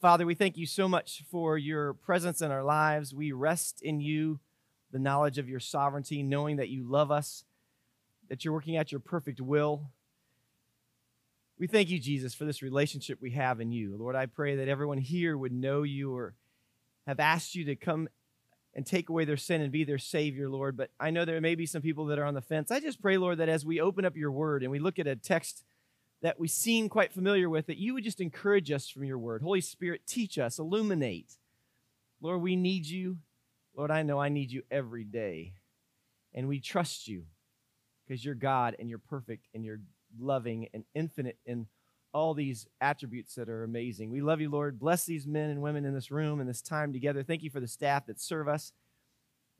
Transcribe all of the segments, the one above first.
Father, we thank you so much for your presence in our lives. We rest in you, the knowledge of your sovereignty, knowing that you love us, that you're working out your perfect will. We thank you, Jesus, for this relationship we have in you. Lord, I pray that everyone here would know you or have asked you to come and take away their sin and be their Savior, Lord. But I know there may be some people that are on the fence. I just pray, Lord, that as we open up your word and we look at a text that we seem quite familiar with, that you would just encourage us from your word. Holy Spirit, teach us, illuminate. Lord, we need you. Lord, I know I need you every day. And we trust you because you're God and you're perfect and you're loving and infinite in all these attributes that are amazing. We love you, Lord. Bless these men and women in this room and this time together. Thank you for the staff that serve us.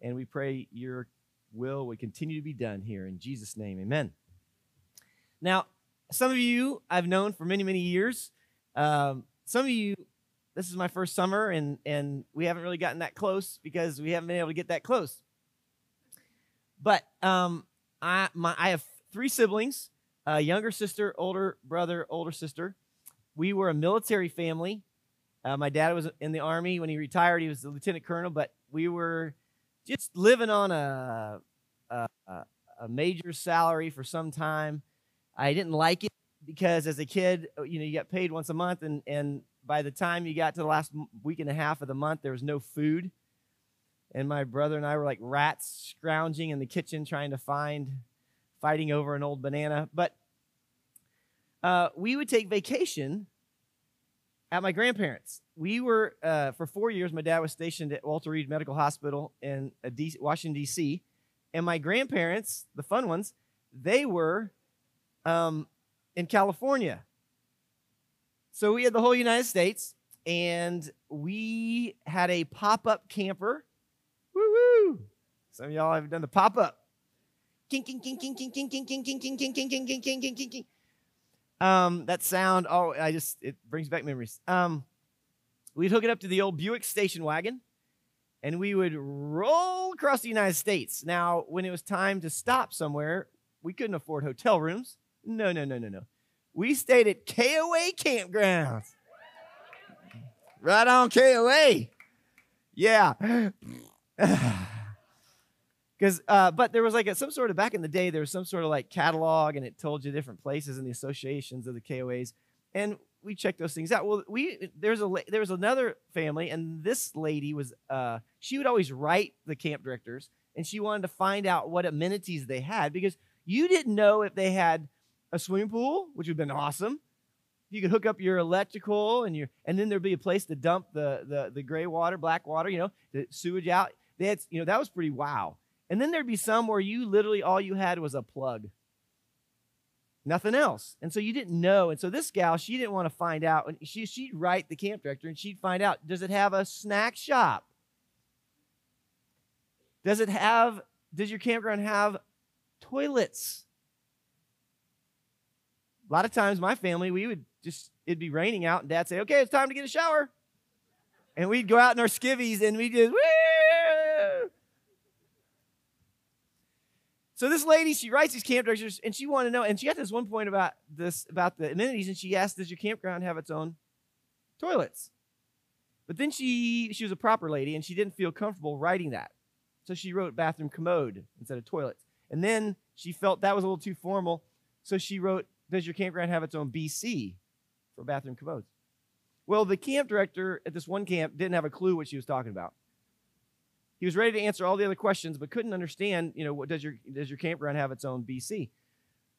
And we pray your will would continue to be done here. In Jesus' name, amen. Now, some of you I've known for many, many years. Um, some of you, this is my first summer, and, and we haven't really gotten that close because we haven't been able to get that close. But um, I, my, I have three siblings a younger sister, older brother, older sister. We were a military family. Uh, my dad was in the army. When he retired, he was a lieutenant colonel, but we were just living on a, a, a major salary for some time. I didn't like it because as a kid, uh, you know, you got paid once a month, and, and by the time you got to the last week and a half of the month, there was no food. And my brother and I were like rats scrounging in the kitchen trying to find, fighting over an old banana. But uh, we would take vacation at my grandparents. We were, uh, for four years, my dad was stationed at Walter Reed Medical Hospital in uh, D- Washington, D.C. And my grandparents, the fun ones, they were um, in California. So we had the whole United States, and we had a pop up camper. Woo hoo! Some of y'all haven't done the pop up. King king king king king king king king king king king king king king king king king. Um, that sound, oh, I just, it brings back memories. Um, we'd hook it up to the old Buick station wagon and we would roll across the United States. Now, when it was time to stop somewhere, we couldn't afford hotel rooms. No, no, no, no, no. We stayed at KOA campgrounds. Right on KOA. Yeah. Because, uh, but there was like a, some sort of back in the day, there was some sort of like catalog, and it told you different places and the associations of the KOAs, and we checked those things out. Well, we there's a there was another family, and this lady was uh, she would always write the camp directors, and she wanted to find out what amenities they had because you didn't know if they had a swimming pool, which would have been awesome. You could hook up your electrical, and your and then there'd be a place to dump the the the gray water, black water, you know, the sewage out. That's you know, that was pretty wow. And then there'd be some where you literally all you had was a plug. Nothing else. And so you didn't know. And so this gal, she didn't want to find out. And she, she'd write the camp director and she'd find out does it have a snack shop? Does it have, does your campground have toilets? A lot of times, my family, we would just, it'd be raining out, and dad say, okay, it's time to get a shower. And we'd go out in our skivvies and we'd just! So this lady, she writes these camp directors, and she wanted to know, and she got this one point about this about the amenities, and she asked, "Does your campground have its own toilets?" But then she she was a proper lady, and she didn't feel comfortable writing that, so she wrote bathroom commode instead of toilets. And then she felt that was a little too formal, so she wrote, "Does your campground have its own BC for bathroom commodes?" Well, the camp director at this one camp didn't have a clue what she was talking about. He was ready to answer all the other questions, but couldn't understand, you know, what does your does your campground have its own BC?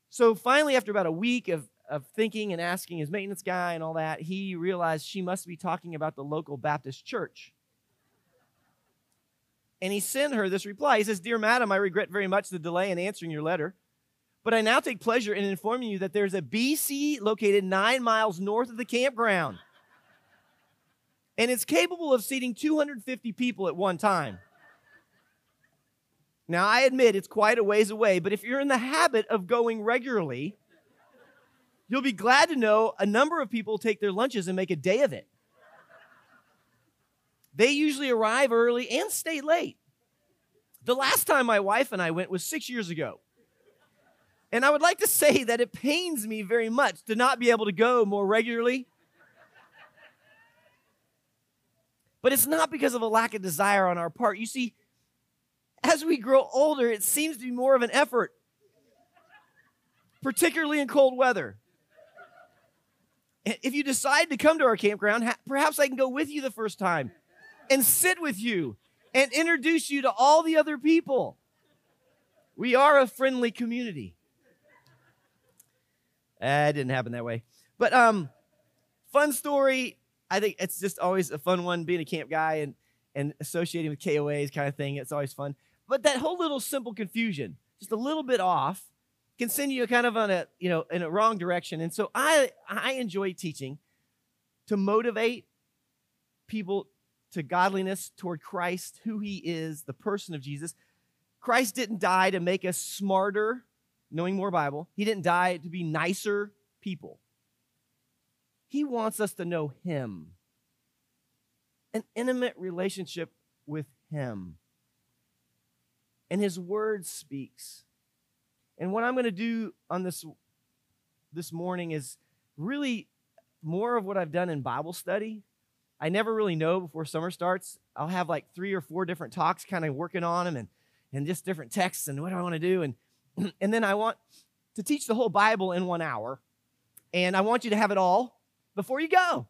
So finally, after about a week of, of thinking and asking his maintenance guy and all that, he realized she must be talking about the local Baptist church. And he sent her this reply. He says, Dear madam, I regret very much the delay in answering your letter, but I now take pleasure in informing you that there's a BC located nine miles north of the campground. And it's capable of seating 250 people at one time. Now, I admit it's quite a ways away, but if you're in the habit of going regularly, you'll be glad to know a number of people take their lunches and make a day of it. They usually arrive early and stay late. The last time my wife and I went was six years ago. And I would like to say that it pains me very much to not be able to go more regularly. But it's not because of a lack of desire on our part. You see, as we grow older, it seems to be more of an effort, particularly in cold weather. If you decide to come to our campground, perhaps I can go with you the first time and sit with you and introduce you to all the other people. We are a friendly community. Eh, it didn't happen that way. But um, fun story. I think it's just always a fun one being a camp guy and and associating with KOAs kind of thing. It's always fun. But that whole little simple confusion, just a little bit off, can send you kind of on a you know in a wrong direction. And so I I enjoy teaching to motivate people to godliness toward Christ, who He is, the person of Jesus. Christ didn't die to make us smarter, knowing more Bible. He didn't die to be nicer people. He wants us to know Him, an intimate relationship with Him. And His Word speaks. And what I'm going to do on this this morning is really more of what I've done in Bible study. I never really know before summer starts. I'll have like three or four different talks kind of working on them and, and just different texts and what do I want to do. And, and then I want to teach the whole Bible in one hour. And I want you to have it all before you go.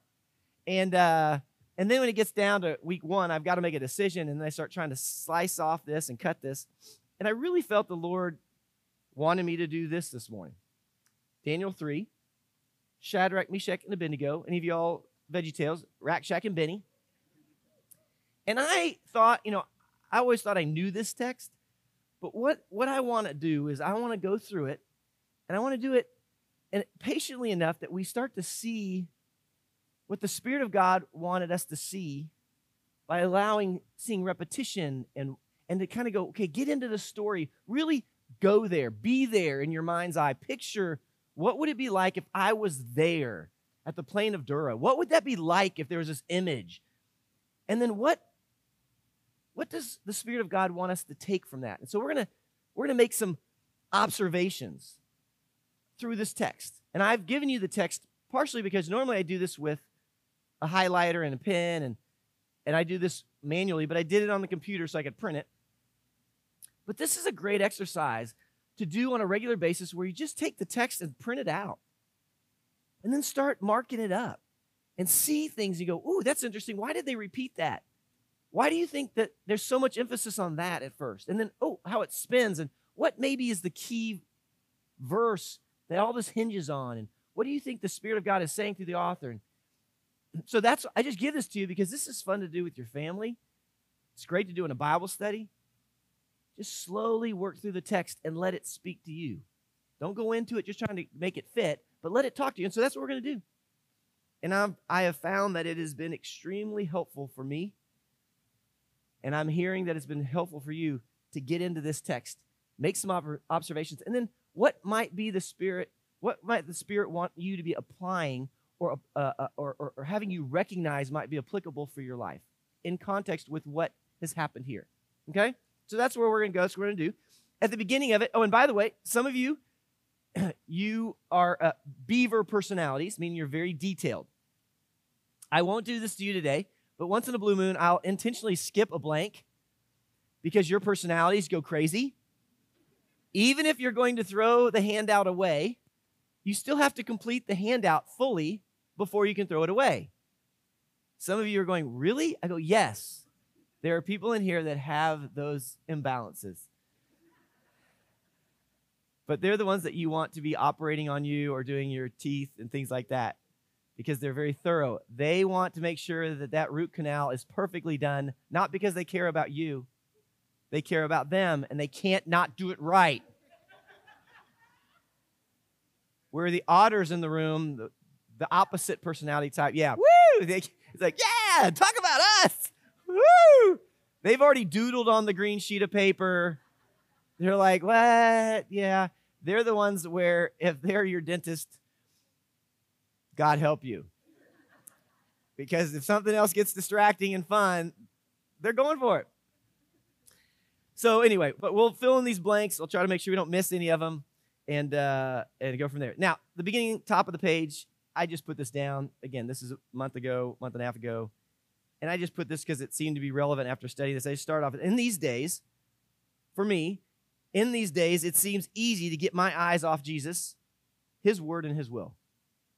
And uh, and then when it gets down to week one, I've got to make a decision, and then I start trying to slice off this and cut this. And I really felt the Lord wanted me to do this this morning. Daniel 3, Shadrach, Meshach, and Abednego. Any of y'all Veggie Tales, Rack, Shack, and Benny. And I thought, you know, I always thought I knew this text, but what, what I want to do is I want to go through it, and I want to do it and patiently enough that we start to see what the Spirit of God wanted us to see by allowing seeing repetition and and to kind of go, okay, get into the story, really go there, be there in your mind's eye, picture what would it be like if I was there at the plain of Dura? What would that be like if there was this image? And then what what does the Spirit of God want us to take from that? And so we're gonna we're gonna make some observations through this text. And I've given you the text partially because normally I do this with a highlighter and a pen and and I do this manually, but I did it on the computer so I could print it. But this is a great exercise to do on a regular basis where you just take the text and print it out. And then start marking it up and see things. You go, ooh, that's interesting. Why did they repeat that? Why do you think that there's so much emphasis on that at first? And then, oh, how it spins and what maybe is the key verse that all this hinges on and what do you think the spirit of god is saying through the author? And so that's i just give this to you because this is fun to do with your family. It's great to do in a bible study. Just slowly work through the text and let it speak to you. Don't go into it just trying to make it fit but let it talk to you. And so that's what we're going to do. And I've, i have found that it has been extremely helpful for me and i'm hearing that it's been helpful for you to get into this text make some observations and then what might be the Spirit, what might the Spirit want you to be applying or, uh, uh, or, or, or having you recognize might be applicable for your life in context with what has happened here. Okay? So that's where we're going to go. That's what we're going to do. At the beginning of it, oh, and by the way, some of you, you are uh, beaver personalities, meaning you're very detailed. I won't do this to you today, but once in a blue moon, I'll intentionally skip a blank because your personalities go crazy even if you're going to throw the handout away, you still have to complete the handout fully before you can throw it away. Some of you are going, Really? I go, Yes. There are people in here that have those imbalances. But they're the ones that you want to be operating on you or doing your teeth and things like that because they're very thorough. They want to make sure that that root canal is perfectly done, not because they care about you, they care about them, and they can't not do it right. Where the otters in the room, the, the opposite personality type, yeah, woo! They, it's like, yeah, talk about us, woo! They've already doodled on the green sheet of paper. They're like, what? Yeah. They're the ones where if they're your dentist, God help you. Because if something else gets distracting and fun, they're going for it. So anyway, but we'll fill in these blanks. I'll try to make sure we don't miss any of them, and uh, and go from there. Now, the beginning, top of the page, I just put this down. Again, this is a month ago, month and a half ago. and I just put this because it seemed to be relevant after studying this. I start off in these days, for me, in these days, it seems easy to get my eyes off Jesus, His word, and His will.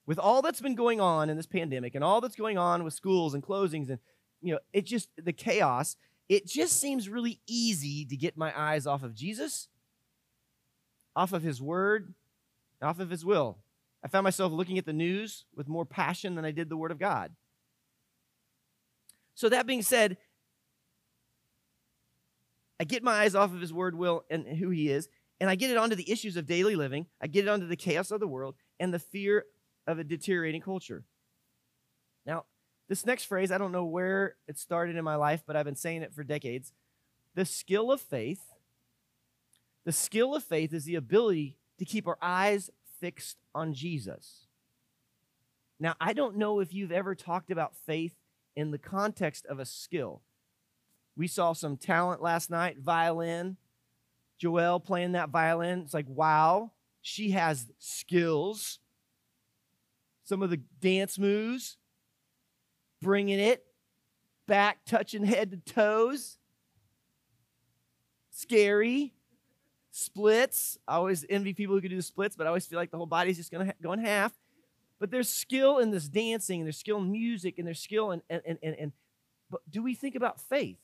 With all that's been going on in this pandemic and all that's going on with schools and closings and you know, it just the chaos, it just seems really easy to get my eyes off of Jesus, off of His word, off of His will. I found myself looking at the news with more passion than I did the Word of God. So, that being said, I get my eyes off of His Word, will, and who He is, and I get it onto the issues of daily living. I get it onto the chaos of the world and the fear of a deteriorating culture. Now, this next phrase, I don't know where it started in my life, but I've been saying it for decades. The skill of faith, the skill of faith is the ability to keep our eyes fixed on Jesus. Now, I don't know if you've ever talked about faith in the context of a skill. We saw some talent last night, violin. Joelle playing that violin. It's like, wow, she has skills. Some of the dance moves, bringing it back, touching head to toes. Scary splits. I always envy people who can do the splits, but I always feel like the whole body's just going to go in half. But there's skill in this dancing, and there's skill in music, and there's skill in, and, and, and, and but do we think about faith?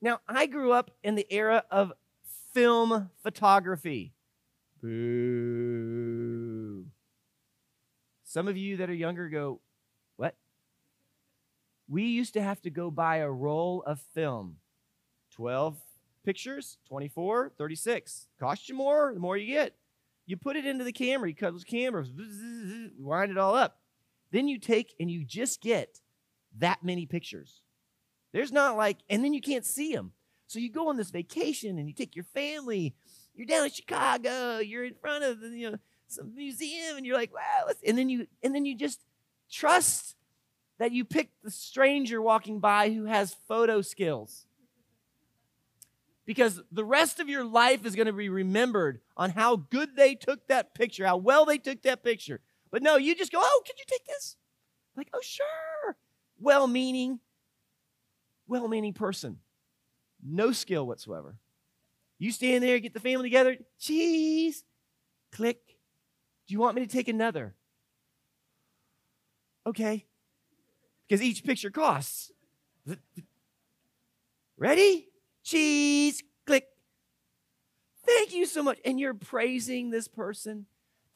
Now, I grew up in the era of film photography. Boo. Some of you that are younger go, What? We used to have to go buy a roll of film, 12 pictures 24 36 cost you more the more you get. You put it into the camera you cut those cameras wind it all up. Then you take and you just get that many pictures. There's not like and then you can't see them so you go on this vacation and you take your family. You're down in chicago. You're in front of the, you know some museum and you're like wow and then you and then you just trust that you picked the stranger walking by who has photo skills because the rest of your life is going to be remembered on how good they took that picture, how well they took that picture. But no, you just go, oh, could you take this? Like, oh, sure. Well meaning, well meaning person. No skill whatsoever. You stand there, get the family together, cheese, click. Do you want me to take another? Okay. Because each picture costs. Ready? cheese, click. Thank you so much. And you're praising this person.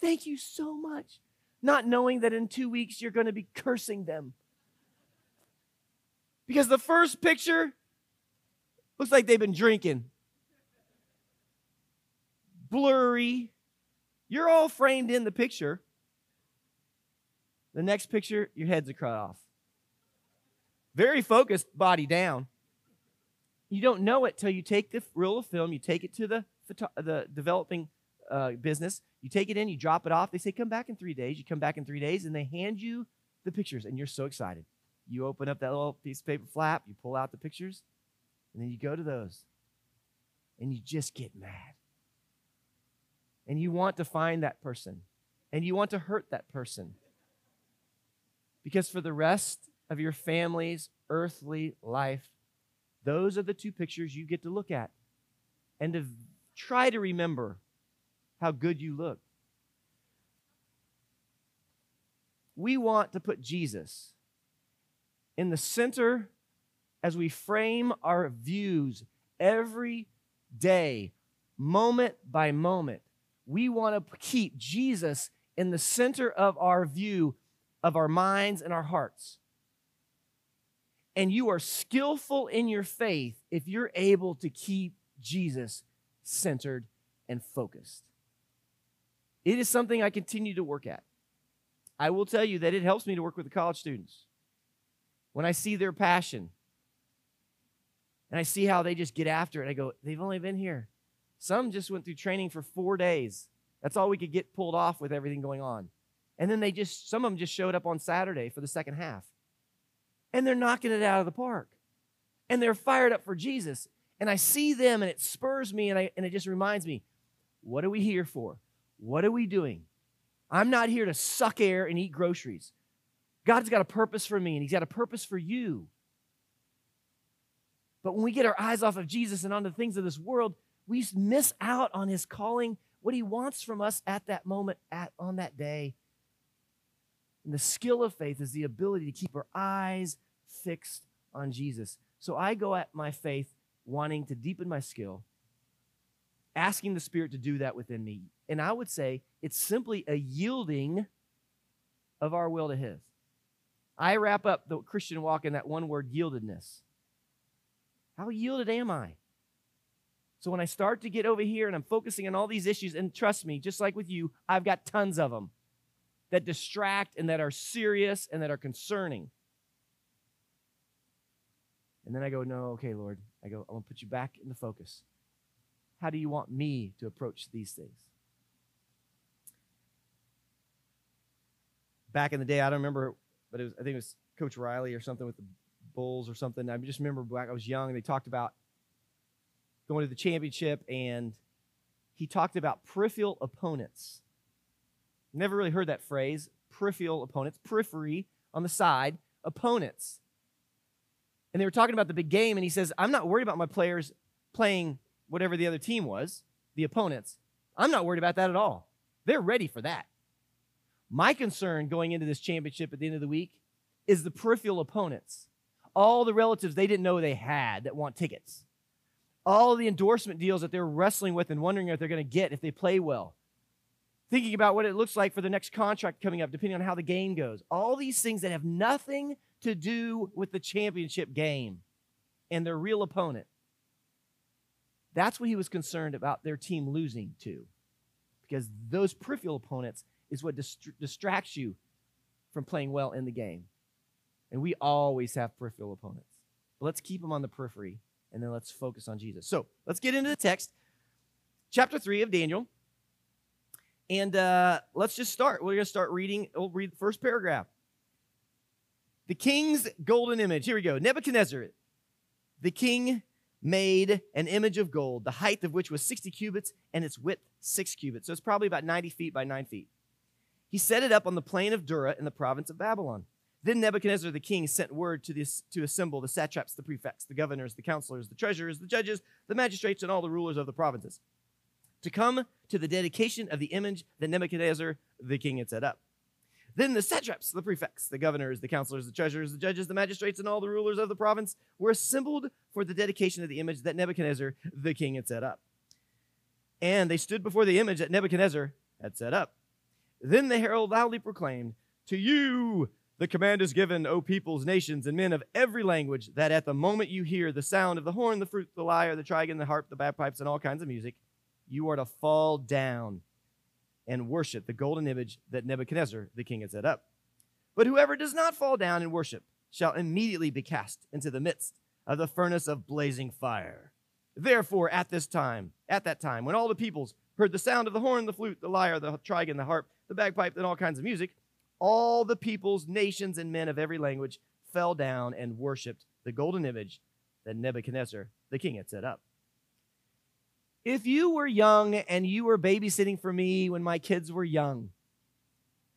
Thank you so much. Not knowing that in two weeks you're going to be cursing them. Because the first picture looks like they've been drinking. Blurry. You're all framed in the picture. The next picture, your head's a cut off. Very focused, body down. You don't know it till you take the roll of film, you take it to the, the developing uh, business, you take it in, you drop it off. They say, come back in three days. You come back in three days, and they hand you the pictures, and you're so excited. You open up that little piece of paper flap, you pull out the pictures, and then you go to those, and you just get mad. And you want to find that person, and you want to hurt that person. Because for the rest of your family's earthly life, those are the two pictures you get to look at and to try to remember how good you look. We want to put Jesus in the center as we frame our views every day, moment by moment. We want to keep Jesus in the center of our view, of our minds and our hearts and you are skillful in your faith if you're able to keep Jesus centered and focused. It is something I continue to work at. I will tell you that it helps me to work with the college students. When I see their passion and I see how they just get after it, I go, they've only been here. Some just went through training for four days. That's all we could get pulled off with everything going on. And then they just, some of them just showed up on Saturday for the second half and they're knocking it out of the park. And they're fired up for Jesus. And I see them and it spurs me and, I, and it just reminds me what are we here for? What are we doing? I'm not here to suck air and eat groceries. God's got a purpose for me and He's got a purpose for you. But when we get our eyes off of Jesus and onto the things of this world, we miss out on his calling, what he wants from us at that moment, at, on that day. And the skill of faith is the ability to keep our eyes fixed on Jesus. So I go at my faith wanting to deepen my skill, asking the Spirit to do that within me. And I would say it's simply a yielding of our will to His. I wrap up the Christian walk in that one word yieldedness. How yielded am I? So when I start to get over here and I'm focusing on all these issues, and trust me, just like with you, I've got tons of them that distract and that are serious and that are concerning. And then I go, no, okay, Lord. I go, I'm to put you back in the focus. How do you want me to approach these things? Back in the day, I don't remember, but it was, I think it was Coach Riley or something with the Bulls or something. I just remember back I was young, they talked about going to the championship, and he talked about peripheral opponents. Never really heard that phrase, peripheral opponents, periphery on the side, opponents. And they were talking about the big game, and he says, I'm not worried about my players playing whatever the other team was, the opponents. I'm not worried about that at all. They're ready for that. My concern going into this championship at the end of the week is the peripheral opponents, all the relatives they didn't know they had that want tickets all the endorsement deals that they're wrestling with and wondering if they're going to get if they play well. Thinking about what it looks like for the next contract coming up, depending on how the game goes. All these things that have nothing to do with the championship game and their real opponent. That's what he was concerned about their team losing to. Because those peripheral opponents is what dist- distracts you from playing well in the game. And we always have peripheral opponents. But let's keep them on the periphery and then let's focus on Jesus. So let's get into the text, chapter 3 of Daniel. And uh, let's just start. We're going to start reading. We'll read the first paragraph. The king's golden image. Here we go. Nebuchadnezzar, the king made an image of gold, the height of which was 60 cubits and its width 6 cubits. So it's probably about 90 feet by 9 feet. He set it up on the plain of Dura in the province of Babylon. Then Nebuchadnezzar the king sent word to, this, to assemble the satraps, the prefects, the governors, the counselors, the treasurers, the judges, the magistrates, and all the rulers of the provinces to come to the dedication of the image that Nebuchadnezzar the king had set up. Then the satraps, the prefects, the governors, the counselors, the treasurers, the judges, the magistrates, and all the rulers of the province were assembled for the dedication of the image that Nebuchadnezzar the king had set up. And they stood before the image that Nebuchadnezzar had set up. Then the herald loudly proclaimed, To you, the command is given, O peoples, nations, and men of every language, that at the moment you hear the sound of the horn, the flute, the lyre, the trigon, the harp, the bagpipes, and all kinds of music, you are to fall down and worship the golden image that Nebuchadnezzar the king had set up. But whoever does not fall down and worship shall immediately be cast into the midst of the furnace of blazing fire. Therefore, at this time, at that time, when all the peoples heard the sound of the horn, the flute, the lyre, the trigon, the harp, the bagpipe, and all kinds of music, all the peoples, nations, and men of every language fell down and worshiped the golden image that Nebuchadnezzar the king had set up. If you were young and you were babysitting for me when my kids were young,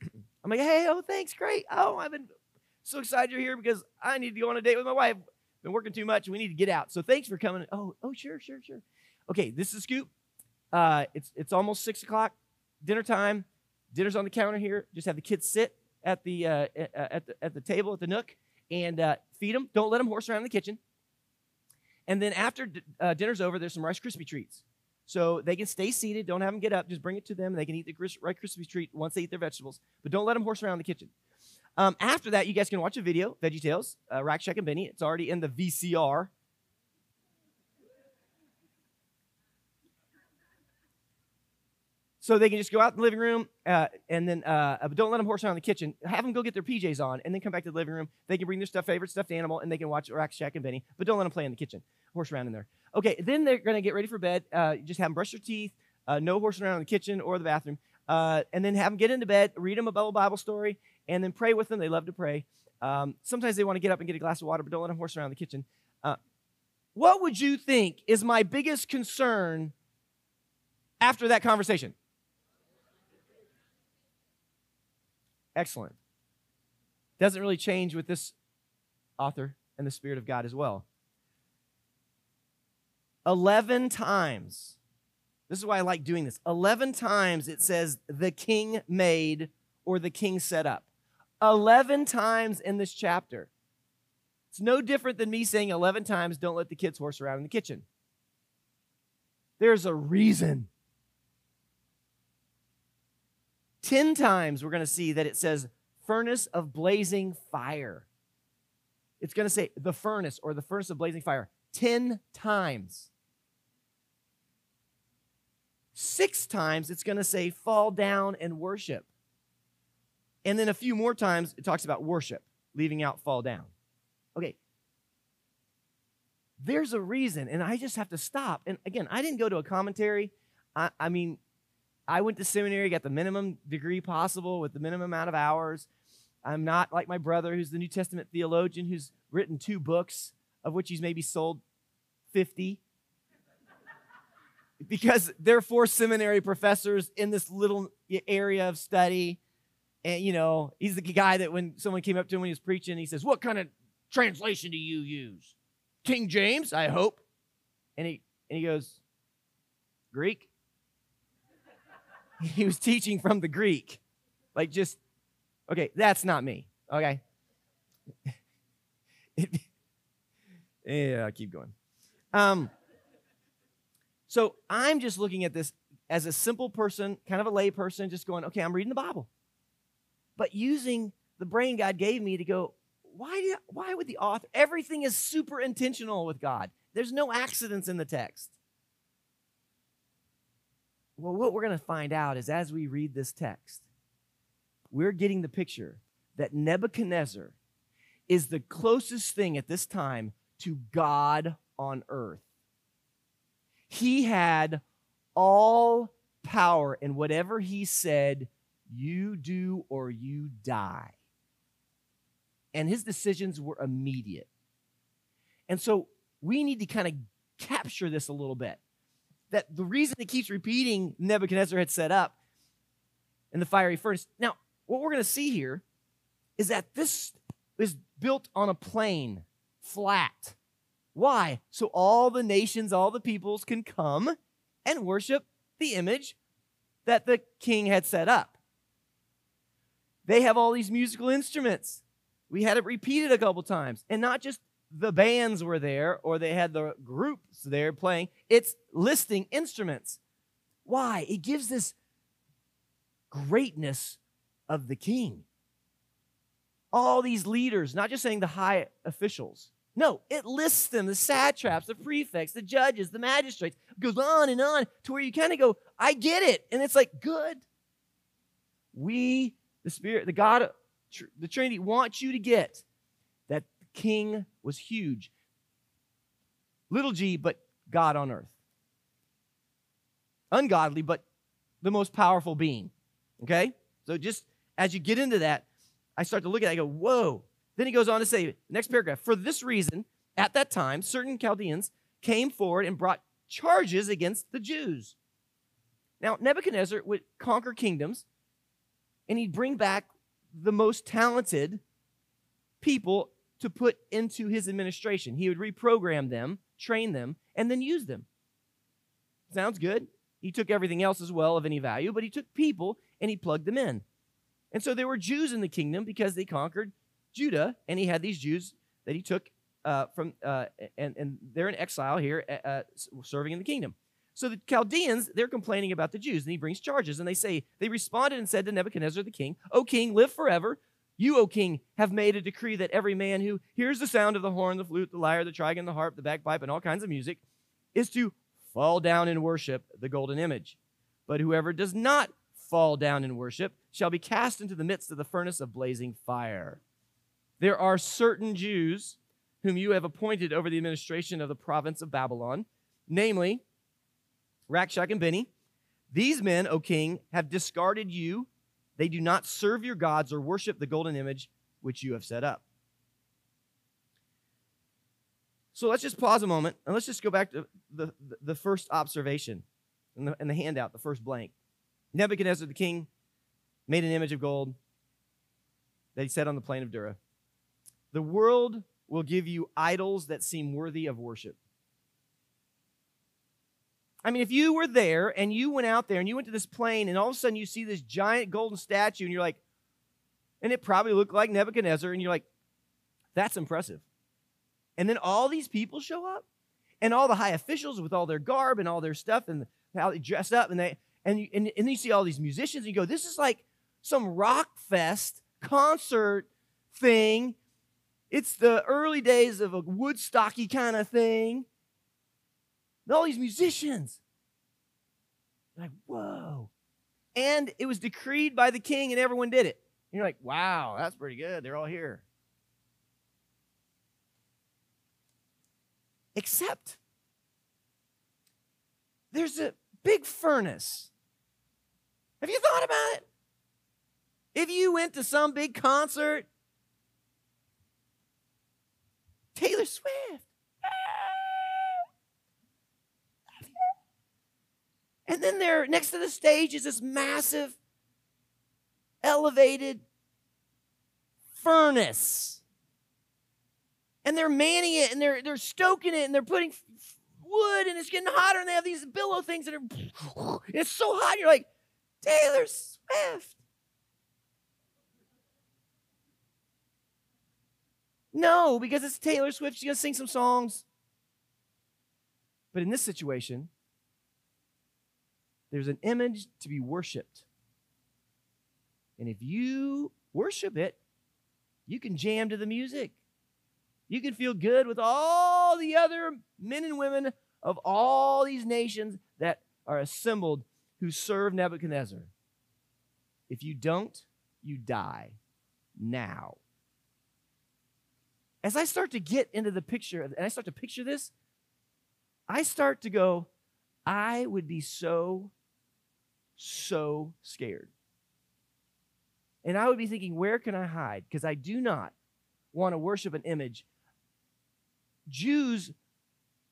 I'm like, hey, oh, thanks, great. Oh, I've been so excited you're here because I need to go on a date with my wife. Been working too much. We need to get out. So thanks for coming. Oh, oh, sure, sure, sure. Okay, this is Scoop. Uh, it's it's almost six o'clock, dinner time. Dinner's on the counter here. Just have the kids sit at the uh, at the at the table at the nook and uh, feed them. Don't let them horse around in the kitchen. And then after uh, dinner's over, there's some Rice Krispie treats. So they can stay seated. Don't have them get up. Just bring it to them. And they can eat the Rice Krispie treat once they eat their vegetables. But don't let them horse around in the kitchen. Um, after that, you guys can watch a video, Veggie Tales, uh, Rack Shack and Benny. It's already in the VCR. So they can just go out in the living room uh, and then, uh, don't let them horse around the kitchen. Have them go get their PJs on and then come back to the living room. They can bring their stuff, favorite stuffed animal, and they can watch Rack Shack and Benny, but don't let them play in the kitchen. Horse around in there. Okay, then they're going to get ready for bed. Uh, just have them brush their teeth, uh, no horsing around in the kitchen or the bathroom, uh, and then have them get into bed, read them a Bible story, and then pray with them. They love to pray. Um, sometimes they want to get up and get a glass of water, but don't let them horse around the kitchen. Uh, what would you think is my biggest concern after that conversation? Excellent. Doesn't really change with this author and the Spirit of God as well. 11 times, this is why I like doing this. 11 times it says the king made or the king set up. 11 times in this chapter. It's no different than me saying 11 times, don't let the kids horse around in the kitchen. There's a reason. 10 times we're going to see that it says furnace of blazing fire. It's going to say the furnace or the furnace of blazing fire 10 times. Six times it's going to say fall down and worship. And then a few more times it talks about worship, leaving out fall down. Okay. There's a reason, and I just have to stop. And again, I didn't go to a commentary. I, I mean, I went to seminary, got the minimum degree possible with the minimum amount of hours. I'm not like my brother, who's the New Testament theologian, who's written two books, of which he's maybe sold 50. because there are four seminary professors in this little area of study. And, you know, he's the guy that when someone came up to him when he was preaching, he says, What kind of translation do you use? King James, I hope. And he, and he goes, Greek? he was teaching from the Greek. Like, just, okay, that's not me, okay? yeah, I keep going. Um, so I'm just looking at this as a simple person, kind of a lay person, just going, okay, I'm reading the Bible. But using the brain God gave me to go, why, why would the author, everything is super intentional with God. There's no accidents in the text. Well, what we're going to find out is as we read this text, we're getting the picture that Nebuchadnezzar is the closest thing at this time to God on earth. He had all power, and whatever he said, you do or you die. And his decisions were immediate. And so we need to kind of capture this a little bit. That the reason it keeps repeating Nebuchadnezzar had set up in the fiery furnace. Now, what we're going to see here is that this is built on a plain, flat. Why? So all the nations, all the peoples can come and worship the image that the king had set up. They have all these musical instruments. We had it repeated a couple times. And not just the bands were there or they had the groups there playing, it's listing instruments. Why? It gives this greatness of the king. All these leaders, not just saying the high officials. No, it lists them the satraps, the prefects, the judges, the magistrates. Goes on and on to where you kind of go, I get it. And it's like, good. We, the Spirit, the God, the Trinity, wants you to get that king was huge. Little g, but God on earth. Ungodly, but the most powerful being. Okay? So just as you get into that, I start to look at it, I go, whoa. Then he goes on to say, next paragraph, for this reason, at that time, certain Chaldeans came forward and brought charges against the Jews. Now, Nebuchadnezzar would conquer kingdoms, and he'd bring back the most talented people to put into his administration. He would reprogram them, train them, and then use them. Sounds good. He took everything else as well of any value, but he took people and he plugged them in. And so there were Jews in the kingdom because they conquered Judah, and he had these Jews that he took uh, from, uh, and, and they're in exile here, uh, serving in the kingdom. So the Chaldeans, they're complaining about the Jews, and he brings charges. And they say, they responded and said to Nebuchadnezzar the king, O king, live forever. You, O king, have made a decree that every man who hears the sound of the horn, the flute, the lyre, the trigon, the harp, the bagpipe, and all kinds of music is to fall down and worship the golden image. But whoever does not fall down and worship shall be cast into the midst of the furnace of blazing fire. There are certain Jews whom you have appointed over the administration of the province of Babylon, namely Rack Shack and Benny. These men, O king, have discarded you. They do not serve your gods or worship the golden image which you have set up. So let's just pause a moment and let's just go back to the, the, first observation in the, in the handout, the first blank. Nebuchadnezzar the king made an image of gold that he set on the plain of Dura. The world will give you idols that seem worthy of worship. I mean, if you were there and you went out there and you went to this plain and all of a sudden you see this giant golden statue and you're like, and it probably looked like Nebuchadnezzar, and you're like, that's impressive. And then all these people show up and all the high officials with all their garb and all their stuff and how they dress up and they and you, and, and you see all these musicians and you go this is like some rock fest concert thing it's the early days of a woodstocky kind of thing and all these musicians. Like whoa. And it was decreed by the king and everyone did it. And you're like wow that's pretty good. They're all here. Except there's a big furnace. Have you thought about it? If you went to some big concert, Taylor Swift, and then there next to the stage is this massive, elevated furnace and they're manning it and they're they're stoking it and they're putting wood and it's getting hotter and they have these billow things that are it's so hot you're like Taylor Swift No, because it's Taylor Swift. She's going to sing some songs. But in this situation, there's an image to be worshiped. And if you worship it, you can jam to the music. You can feel good with all the other men and women of all these nations that are assembled who serve Nebuchadnezzar. If you don't, you die now. As I start to get into the picture, and I start to picture this, I start to go, I would be so, so scared. And I would be thinking, where can I hide? Because I do not want to worship an image Jews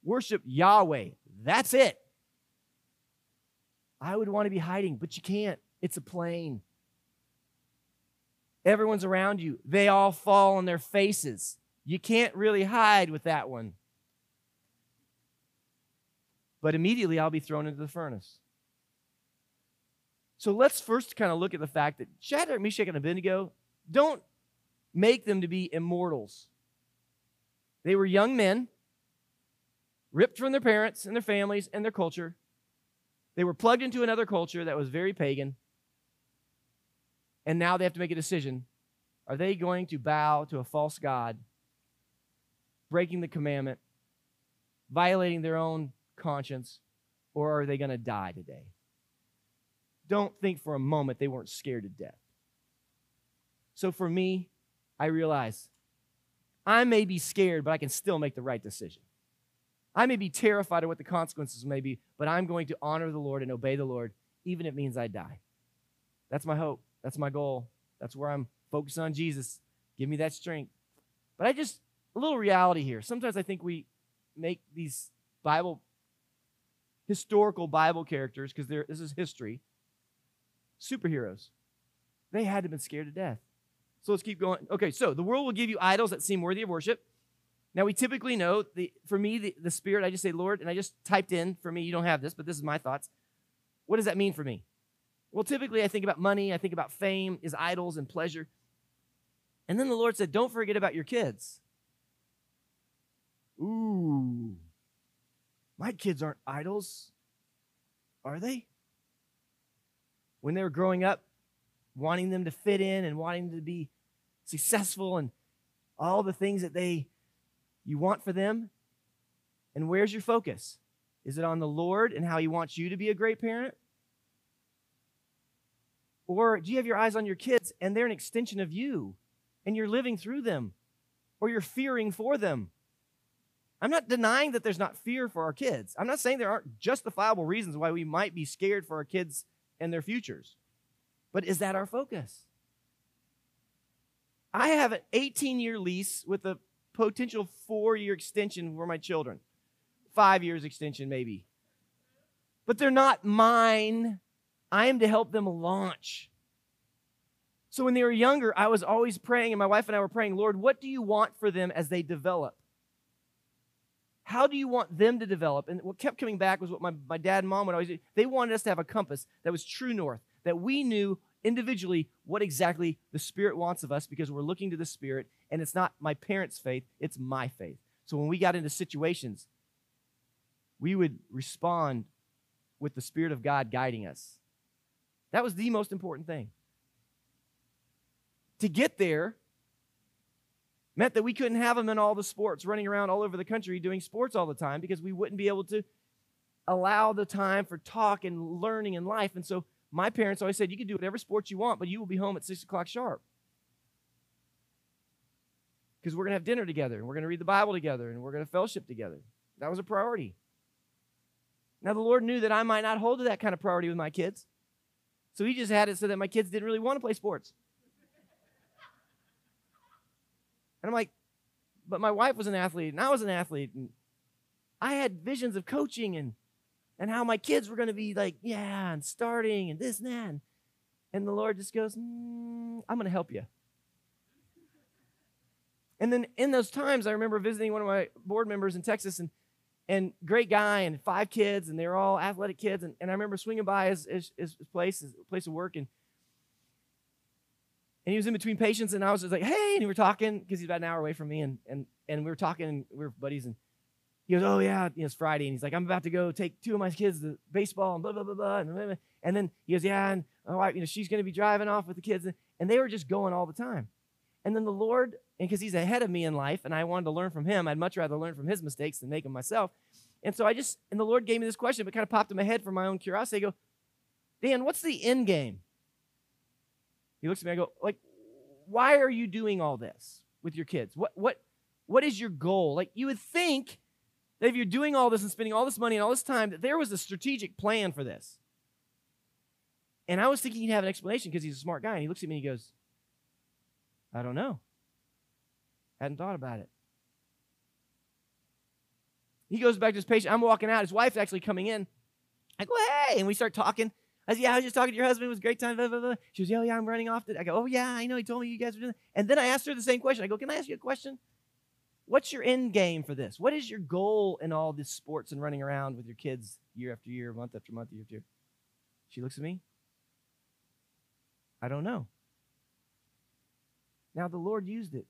worship Yahweh. That's it. I would want to be hiding, but you can't. It's a plain. Everyone's around you. They all fall on their faces. You can't really hide with that one. But immediately I'll be thrown into the furnace. So let's first kind of look at the fact that Shadrach, Meshach, and Abednego don't make them to be immortals. They were young men, ripped from their parents and their families and their culture. They were plugged into another culture that was very pagan. And now they have to make a decision. Are they going to bow to a false God, breaking the commandment, violating their own conscience, or are they going to die today? Don't think for a moment they weren't scared to death. So for me, I realize I may be scared, but I can still make the right decision. I may be terrified of what the consequences may be, but I'm going to honor the Lord and obey the Lord, even if it means I die. That's my hope. That's my goal. That's where I'm focused on Jesus. Give me that strength. But I just, a little reality here. Sometimes I think we make these Bible, historical Bible characters, because this is history, superheroes. They had to have been scared to death. So let's keep going. Okay, so the world will give you idols that seem worthy of worship. Now, we typically know, the, for me, the, the Spirit, I just say, Lord, and I just typed in, for me, you don't have this, but this is my thoughts. What does that mean for me? Well, typically, I think about money, I think about fame, is idols, and pleasure. And then the Lord said, Don't forget about your kids. Ooh, my kids aren't idols, are they? When they were growing up, wanting them to fit in and wanting to be successful and all the things that they you want for them. And where's your focus? Is it on the Lord and how he wants you to be a great parent? Or do you have your eyes on your kids and they're an extension of you and you're living through them or you're fearing for them? I'm not denying that there's not fear for our kids. I'm not saying there aren't justifiable reasons why we might be scared for our kids and their futures. But is that our focus? I have an 18 year lease with a potential four year extension for my children, five years extension maybe. But they're not mine. I am to help them launch. So when they were younger, I was always praying, and my wife and I were praying, Lord, what do you want for them as they develop? How do you want them to develop? And what kept coming back was what my, my dad and mom would always do. They wanted us to have a compass that was true north, that we knew individually what exactly the Spirit wants of us because we're looking to the Spirit, and it's not my parents' faith, it's my faith. So when we got into situations, we would respond with the Spirit of God guiding us. That was the most important thing. To get there meant that we couldn't have them in all the sports, running around all over the country doing sports all the time because we wouldn't be able to allow the time for talk and learning in life. And so my parents always said, you can do whatever sports you want, but you will be home at six o'clock sharp. Because we're going to have dinner together and we're going to read the Bible together and we're going to fellowship together. That was a priority. Now, the Lord knew that I might not hold to that kind of priority with my kids. So he just had it so that my kids didn't really want to play sports. And I'm like, but my wife was an athlete and I was an athlete. And I had visions of coaching and, and how my kids were going to be like, yeah, and starting and this and that. And the Lord just goes, mm, I'm going to help you. And then in those times, I remember visiting one of my board members in Texas and and great guy and five kids and they were all athletic kids and, and i remember swinging by his, his, his place his place of work and and he was in between patients and i was just like hey and we were talking because he's about an hour away from me and and and we were talking and we were buddies and he goes oh yeah it's friday and he's like i'm about to go take two of my kids to baseball and blah blah blah blah and, blah, blah. and then he goes yeah and my wife you know she's going to be driving off with the kids and, they were just going all the time and then the lord and because he's ahead of me in life and I wanted to learn from him, I'd much rather learn from his mistakes than make them myself. And so I just, and the Lord gave me this question, but kind of popped in my head for my own curiosity. I go, Dan, what's the end game? He looks at me, I go, like, why are you doing all this with your kids? What what what is your goal? Like you would think that if you're doing all this and spending all this money and all this time, that there was a strategic plan for this. And I was thinking he'd have an explanation because he's a smart guy. And he looks at me and he goes, I don't know. Hadn't thought about it. He goes back to his patient. I'm walking out. His wife's actually coming in. I go, hey. And we start talking. I said, yeah, I was just talking to your husband. It was a great time. Blah, blah, blah. She was, yeah, yeah, I'm running off. I go, oh, yeah, I know. He told me you guys were doing that. And then I asked her the same question. I go, can I ask you a question? What's your end game for this? What is your goal in all this sports and running around with your kids year after year, month after month, year after year? She looks at me. I don't know. Now, the Lord used it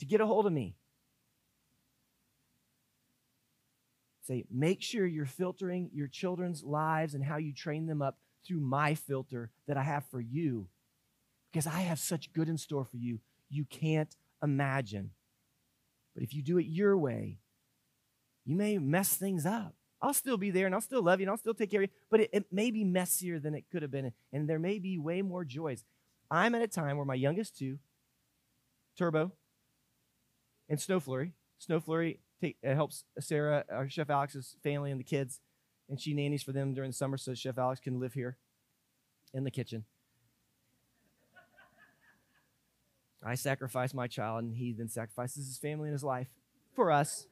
to get a hold of me. Say, make sure you're filtering your children's lives and how you train them up through my filter that I have for you. Because I have such good in store for you, you can't imagine. But if you do it your way, you may mess things up. I'll still be there and I'll still love you and I'll still take care of you, but it, it may be messier than it could have been, and there may be way more joys. I'm at a time where my youngest two, Turbo and Snow Flurry. Take, helps Sarah, our Chef Alex's family, and the kids, and she nannies for them during the summer so Chef Alex can live here in the kitchen. I sacrifice my child, and he then sacrifices his family and his life for us.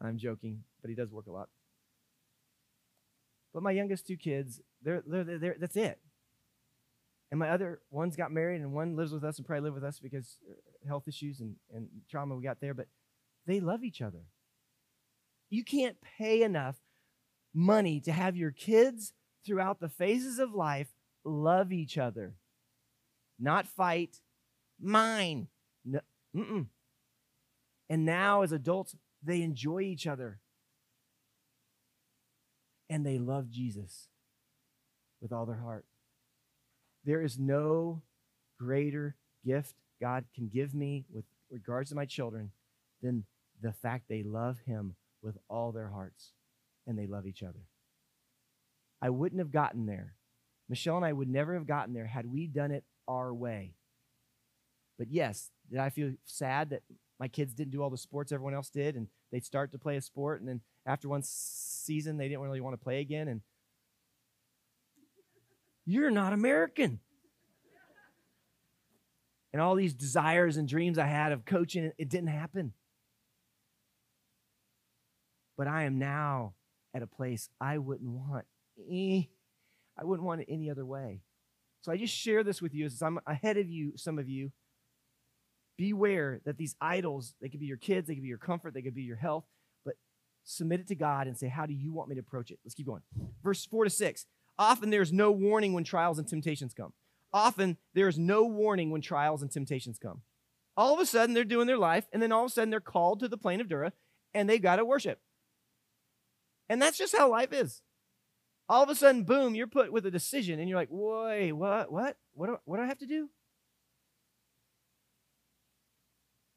I'm joking, but he does work a lot. But my youngest two kids, they're, they're, they're, that's it. And my other one's got married, and one lives with us and probably live with us because health issues and, and trauma we got there. But they love each other. You can't pay enough money to have your kids throughout the phases of life love each other, not fight. Mine. No, mm-mm. And now, as adults, they enjoy each other. And they love Jesus with all their heart. There is no greater gift God can give me with regards to my children than the fact they love Him with all their hearts and they love each other. I wouldn't have gotten there. Michelle and I would never have gotten there had we done it our way. But yes, did I feel sad that my kids didn't do all the sports everyone else did and they'd start to play a sport and then after one season they didn't really want to play again and you're not American. And all these desires and dreams I had of coaching, it didn't happen. But I am now at a place I wouldn't want. Eh, I wouldn't want it any other way. So I just share this with you as I'm ahead of you, some of you, beware that these idols, they could be your kids, they could be your comfort, they could be your health, but submit it to God and say, How do you want me to approach it? Let's keep going. Verse 4 to 6. Often there's no warning when trials and temptations come. Often there's no warning when trials and temptations come. All of a sudden they're doing their life, and then all of a sudden they're called to the plain of Dura, and they've got to worship. And that's just how life is. All of a sudden, boom, you're put with a decision, and you're like, wait, what, what, what do, what do I have to do?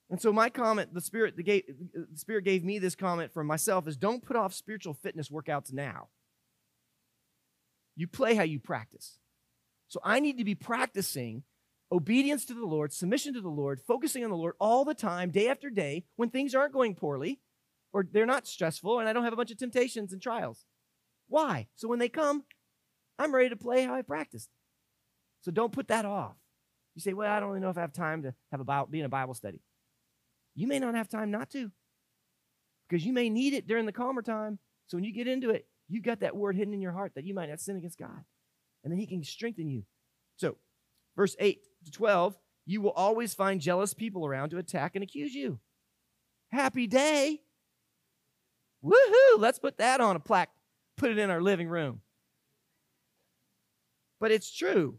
And so my comment, the spirit, the, gave, the spirit gave me this comment for myself is don't put off spiritual fitness workouts now. You play how you practice. So I need to be practicing obedience to the Lord, submission to the Lord, focusing on the Lord all the time, day after day, when things aren't going poorly or they're not stressful and I don't have a bunch of temptations and trials. Why? So when they come, I'm ready to play how I practiced. So don't put that off. You say, well, I don't really know if I have time to have a Bible, be in a Bible study. You may not have time not to because you may need it during the calmer time. So when you get into it, you've got that word hidden in your heart that you might not sin against God. And then he can strengthen you. So, verse 8 to 12, you will always find jealous people around to attack and accuse you. Happy day. Woohoo! Let's put that on a plaque, put it in our living room. But it's true.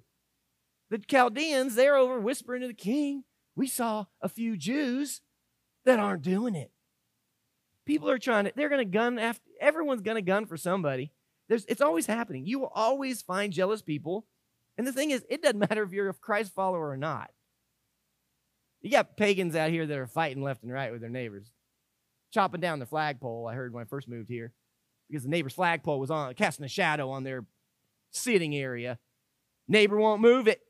The Chaldeans, they're over whispering to the king. We saw a few Jews that aren't doing it. People are trying to, they're going to gun after, everyone's going to gun for somebody. There's, it's always happening. You will always find jealous people. And the thing is, it doesn't matter if you're a Christ follower or not. You got pagans out here that are fighting left and right with their neighbors, chopping down the flagpole. I heard when I first moved here because the neighbor's flagpole was on, casting a shadow on their sitting area. Neighbor won't move it.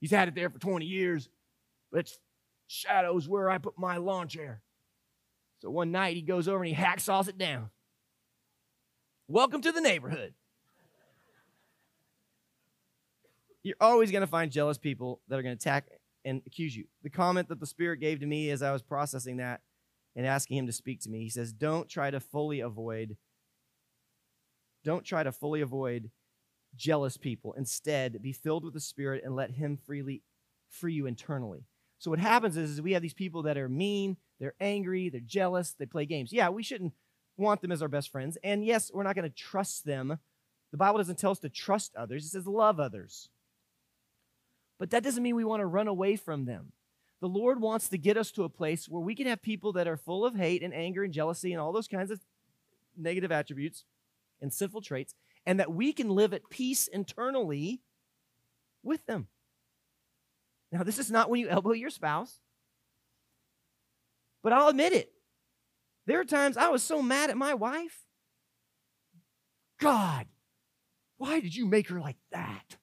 He's had it there for 20 years. But it's shadows where I put my lawn chair. So one night he goes over and he hacksaws it down. Welcome to the neighborhood. You're always going to find jealous people that are going to attack and accuse you. The comment that the Spirit gave to me as I was processing that and asking Him to speak to me, He says, Don't try to fully avoid, don't try to fully avoid jealous people. Instead, be filled with the Spirit and let Him freely free you internally. So what happens is, is we have these people that are mean, they're angry, they're jealous, they play games. Yeah, we shouldn't want them as our best friends. And yes, we're not going to trust them. The Bible doesn't tell us to trust others, it says love others. But that doesn't mean we want to run away from them. The Lord wants to get us to a place where we can have people that are full of hate and anger and jealousy and all those kinds of negative attributes and sinful traits, and that we can live at peace internally with them. Now, this is not when you elbow your spouse, but I'll admit it. There are times I was so mad at my wife. God, why did you make her like that?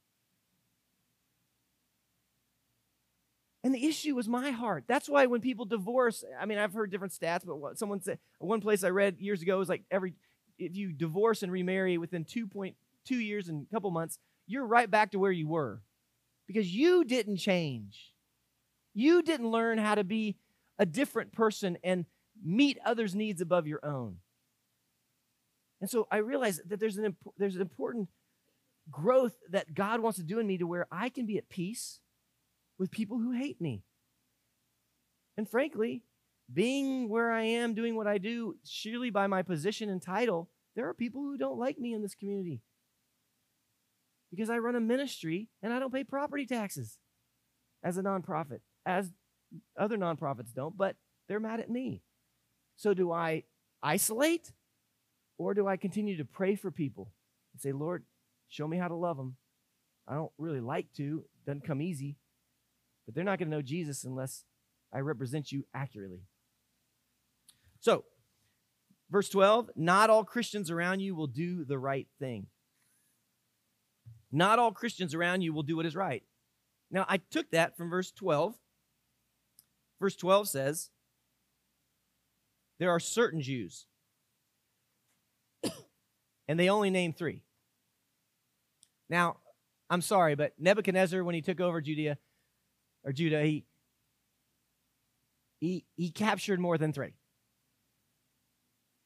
And the issue was my heart. That's why when people divorce, I mean, I've heard different stats, but someone said, one place I read years ago was like every, if you divorce and remarry within 2.2 years and a couple months, you're right back to where you were because you didn't change. You didn't learn how to be a different person and meet others' needs above your own. And so I realize that there's an, imp- there's an important growth that God wants to do in me to where I can be at peace with people who hate me. And frankly, being where I am, doing what I do, surely by my position and title, there are people who don't like me in this community because I run a ministry and I don't pay property taxes as a nonprofit, as other nonprofits don't, but they're mad at me. So do I isolate or do I continue to pray for people and say, Lord, show me how to love them? I don't really like to, it doesn't come easy, but they're not going to know Jesus unless I represent you accurately. So, verse 12, not all Christians around you will do the right thing. Not all Christians around you will do what is right. Now, I took that from verse 12. Verse 12 says, There are certain Jews, and they only name three. Now, I'm sorry, but Nebuchadnezzar, when he took over Judea, or Judah, he, he, he captured more than three.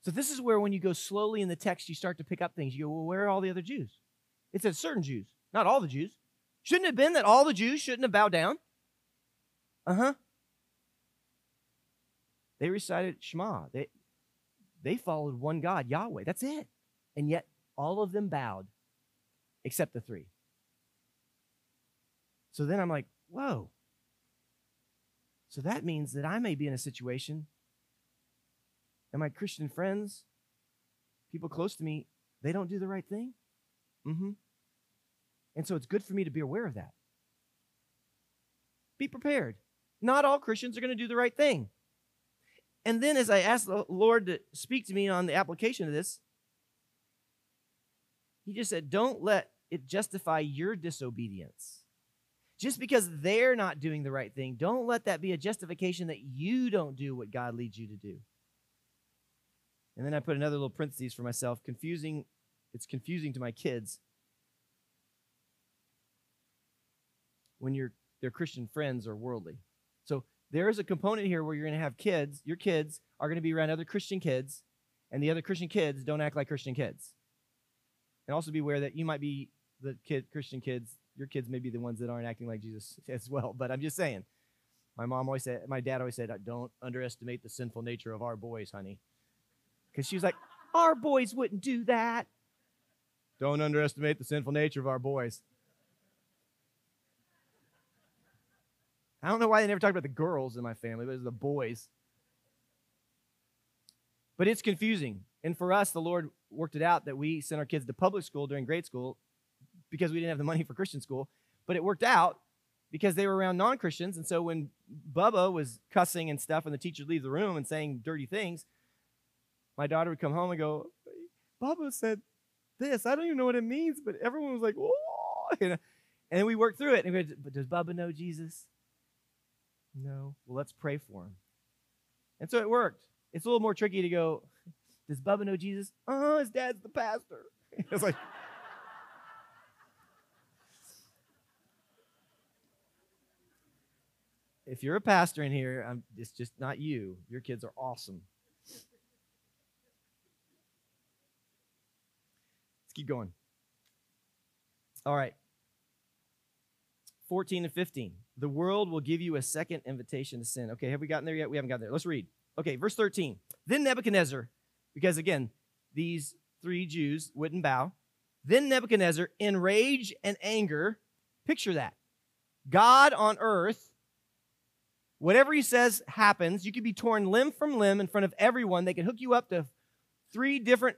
So this is where when you go slowly in the text, you start to pick up things. You go, well, where are all the other Jews? It says certain Jews, not all the Jews. Shouldn't it have been that all the Jews shouldn't have bowed down? Uh huh. They recited Shema. They, they followed one God, Yahweh. That's it. And yet all of them bowed except the three. So then I'm like, whoa. So that means that I may be in a situation, and my Christian friends, people close to me, they don't do the right thing. Mm-hmm. And so it's good for me to be aware of that. Be prepared. Not all Christians are going to do the right thing. And then as I asked the Lord to speak to me on the application of this, he just said, Don't let it justify your disobedience. Just because they're not doing the right thing, don't let that be a justification that you don't do what God leads you to do. And then I put another little parenthesis for myself, confusing it's confusing to my kids when your their Christian friends are worldly. So there is a component here where you're going to have kids, your kids are going to be around other Christian kids, and the other Christian kids don't act like Christian kids. And also be aware that you might be the kid Christian kids, your kids may be the ones that aren't acting like Jesus as well. But I'm just saying. My mom always said, my dad always said, don't underestimate the sinful nature of our boys, honey. Because she was like, our boys wouldn't do that. Don't underestimate the sinful nature of our boys. I don't know why they never talked about the girls in my family, but it's the boys. But it's confusing. And for us, the Lord worked it out that we sent our kids to public school during grade school because we didn't have the money for Christian school. But it worked out because they were around non Christians. And so when Bubba was cussing and stuff, and the teacher leave the room and saying dirty things, my daughter would come home and go, Bubba said this. I don't even know what it means, but everyone was like, oh. And then we worked through it. And we went, but does Bubba know Jesus? No. Well, let's pray for him. And so it worked. It's a little more tricky to go, does Bubba know Jesus? Oh, his dad's the pastor. it's like, if you're a pastor in here, I'm, it's just not you. Your kids are awesome. Let's keep going. All right. 14 and 15. The world will give you a second invitation to sin. Okay, have we gotten there yet? We haven't gotten there. Let's read. Okay, verse 13. Then Nebuchadnezzar, because again, these three Jews wouldn't bow. Then Nebuchadnezzar, in rage and anger, picture that. God on earth, whatever he says happens. You could be torn limb from limb in front of everyone. They can hook you up to three different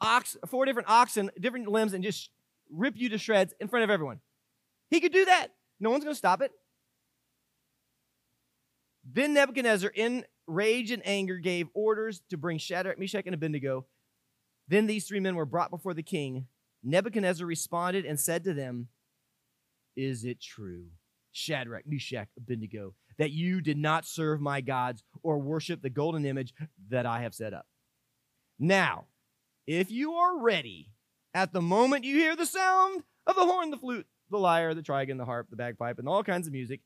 ox, four different oxen, different limbs, and just rip you to shreds in front of everyone. He could do that. No one's going to stop it. Then Nebuchadnezzar, in rage and anger, gave orders to bring Shadrach, Meshach, and Abednego. Then these three men were brought before the king. Nebuchadnezzar responded and said to them, Is it true, Shadrach, Meshach, Abednego, that you did not serve my gods or worship the golden image that I have set up? Now, if you are ready, at the moment you hear the sound of the horn, the flute, the lyre, the trigon, the harp, the bagpipe, and all kinds of music,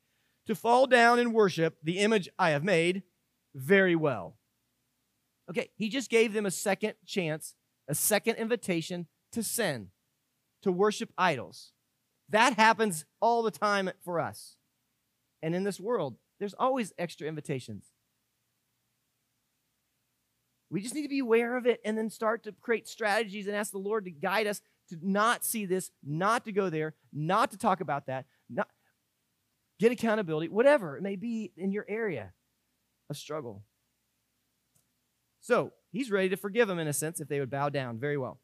to fall down and worship the image I have made very well. Okay, he just gave them a second chance, a second invitation to sin, to worship idols. That happens all the time for us. And in this world, there's always extra invitations. We just need to be aware of it and then start to create strategies and ask the Lord to guide us to not see this, not to go there, not to talk about that, not get accountability, whatever it may be in your area of struggle. So he's ready to forgive them in a sense if they would bow down. Very well.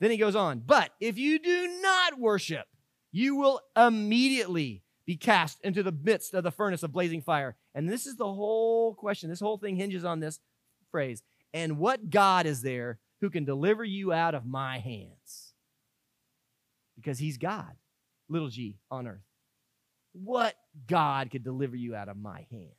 Then he goes on, but if you do not worship, you will immediately be cast into the midst of the furnace of blazing fire. And this is the whole question. This whole thing hinges on this phrase. And what God is there who can deliver you out of my hands? Because he's God, little g on earth. What God could deliver you out of my hands?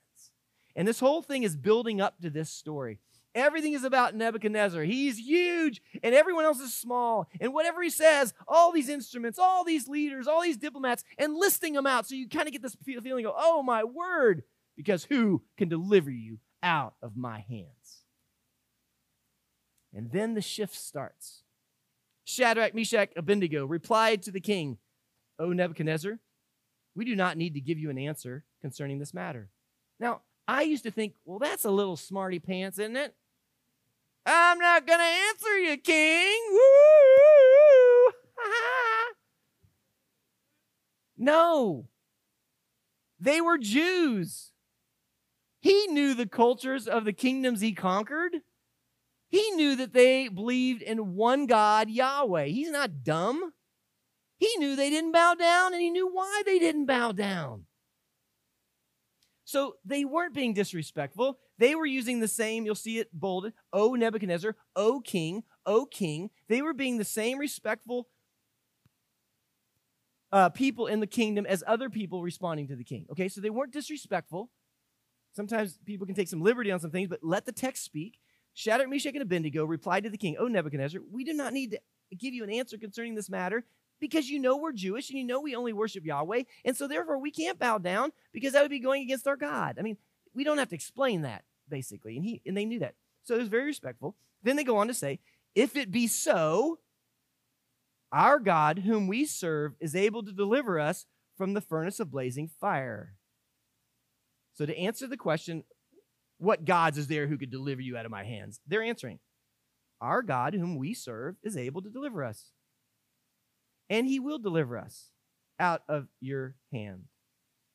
And this whole thing is building up to this story. Everything is about Nebuchadnezzar. He's huge and everyone else is small. And whatever he says, all these instruments, all these leaders, all these diplomats, and listing them out. So you kind of get this feeling of, oh my word, because who can deliver you out of my hands? And then the shift starts. Shadrach, Meshach, Abednego replied to the king, O Nebuchadnezzar, we do not need to give you an answer concerning this matter. Now, I used to think, well, that's a little smarty pants, isn't it? I'm not going to answer you, king. Woo! no. They were Jews. He knew the cultures of the kingdoms he conquered. He knew that they believed in one God, Yahweh. He's not dumb. He knew they didn't bow down and he knew why they didn't bow down. So they weren't being disrespectful. They were using the same, you'll see it bolded, O Nebuchadnezzar, O king, O king. They were being the same respectful uh, people in the kingdom as other people responding to the king. Okay, so they weren't disrespectful. Sometimes people can take some liberty on some things, but let the text speak. Shadrach, Meshach, and Abednego replied to the king, O Nebuchadnezzar, we do not need to give you an answer concerning this matter because you know we're Jewish and you know we only worship Yahweh. And so therefore we can't bow down because that would be going against our God. I mean, we don't have to explain that, basically. And he and they knew that. So it was very respectful. Then they go on to say, if it be so, our God, whom we serve, is able to deliver us from the furnace of blazing fire. So to answer the question, what gods is there who could deliver you out of my hands? They're answering, our God, whom we serve, is able to deliver us and he will deliver us out of your hand.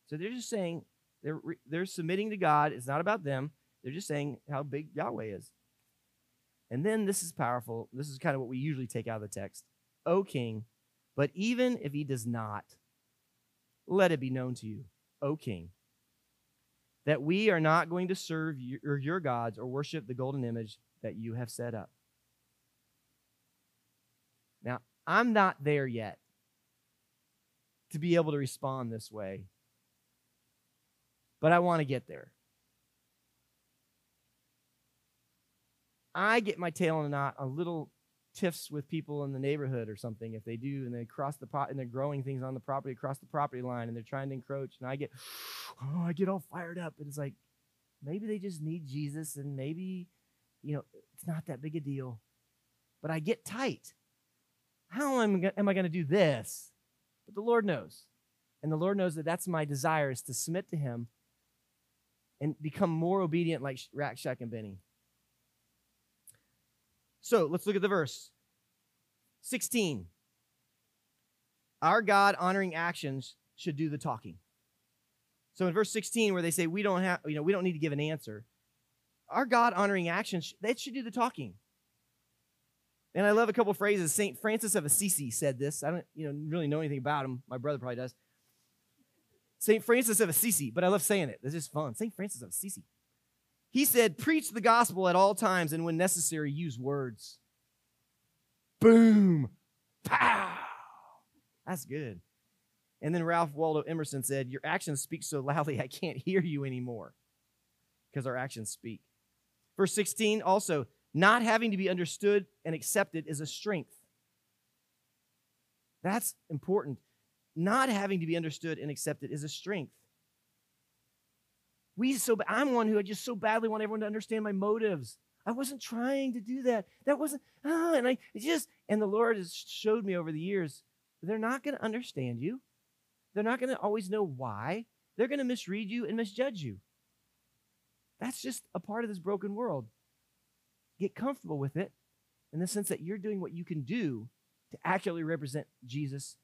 So they're just saying, they're, they're submitting to God. It's not about them. They're just saying how big Yahweh is. And then this is powerful. This is kind of what we usually take out of the text. O king, but even if he does not, let it be known to you, O king, that we are not going to serve your, your gods or worship the golden image that you have set up. Now, I'm not there yet to be able to respond this way. But I want to get there. I get my tail in a knot a little tiffs with people in the neighborhood or something if they do and they cross the pot and they're growing things on the property across the property line and they're trying to encroach and I get oh I get all fired up and it's like maybe they just need Jesus and maybe you know it's not that big a deal but I get tight how am, am I going to do this? But the Lord knows. And the Lord knows that that's my desire is to submit to Him and become more obedient like Rack Shack and Benny. So let's look at the verse 16. Our God honoring actions should do the talking. So in verse 16, where they say we don't have, you know, we don't need to give an answer, our God honoring actions, that should do the talking. And I love a couple phrases. St. Francis of Assisi said this. I don't you know, really know anything about him. My brother probably does. St. Francis of Assisi, but I love saying it. This is fun. St. Francis of Assisi. He said, Preach the gospel at all times, and when necessary, use words. Boom. Pow. That's good. And then Ralph Waldo Emerson said, Your actions speak so loudly, I can't hear you anymore. Because our actions speak. Verse 16 also, not having to be understood and accepted is a strength. That's important. Not having to be understood and accepted is a strength. We so I'm one who I just so badly want everyone to understand my motives. I wasn't trying to do that. That wasn't oh, and I just and the Lord has showed me over the years they're not going to understand you. They're not going to always know why. They're going to misread you and misjudge you. That's just a part of this broken world get comfortable with it in the sense that you're doing what you can do to accurately represent Jesus,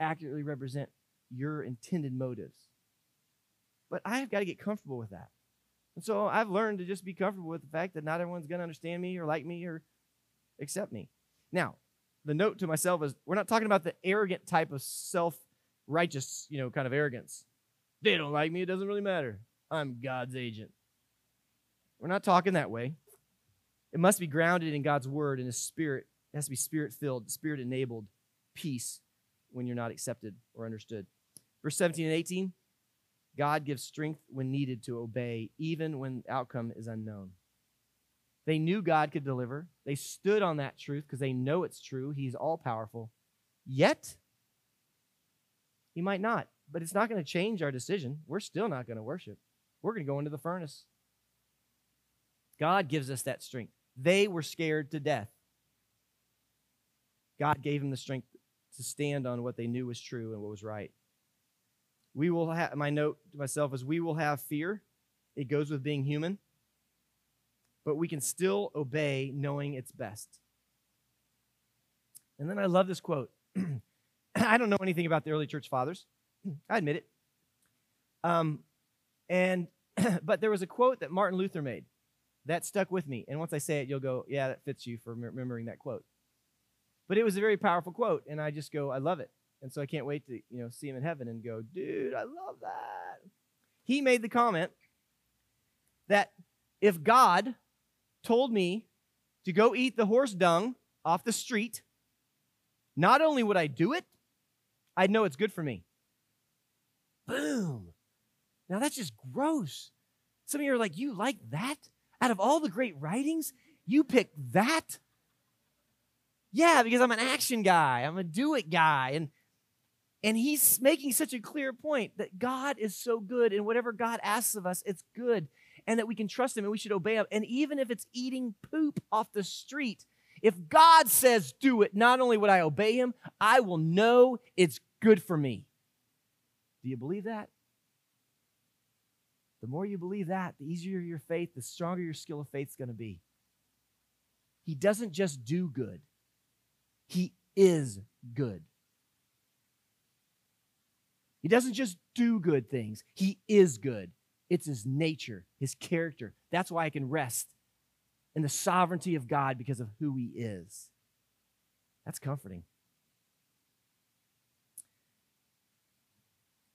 accurately represent your intended motives. But I've got to get comfortable with that. And so I've learned to just be comfortable with the fact that not everyone's going to understand me or like me or accept me. Now, the note to myself is we're not talking about the arrogant type of self righteous, you know, kind of arrogance. They don't like me, it doesn't really matter. I'm God's agent. We're not talking that way. It must be grounded in God's word and his spirit. It has to be spirit filled, spirit enabled peace when you're not accepted or understood. Verse 17 and 18 God gives strength when needed to obey, even when the outcome is unknown. They knew God could deliver. They stood on that truth because they know it's true. He's all powerful. Yet, He might not. But it's not going to change our decision. We're still not going to worship. We're going to go into the furnace. God gives us that strength. They were scared to death. God gave them the strength to stand on what they knew was true and what was right. We will have, my note to myself is we will have fear It goes with being human. But we can still obey knowing it's best. And then I love this quote. I don't know anything about the early church fathers. I admit it. Um, and but there was a quote that Martin Luther made that stuck with me. And once I say it, you'll go, "Yeah, that fits you for remembering that quote." But it was a very powerful quote, and I just go, "I love it." And so I can't wait to you know see him in heaven and go, "Dude, I love that." He made the comment that if God told me to go eat the horse dung off the street, not only would I do it, I'd know it's good for me. Boom. Now that's just gross. Some of you are like, you like that? Out of all the great writings, you pick that? Yeah, because I'm an action guy. I'm a do it guy. And and he's making such a clear point that God is so good, and whatever God asks of us, it's good, and that we can trust Him and we should obey Him. And even if it's eating poop off the street, if God says do it, not only would I obey Him, I will know it's good for me. Do you believe that? The more you believe that, the easier your faith, the stronger your skill of faith is going to be. He doesn't just do good, He is good. He doesn't just do good things, He is good. It's His nature, His character. That's why I can rest in the sovereignty of God because of who He is. That's comforting.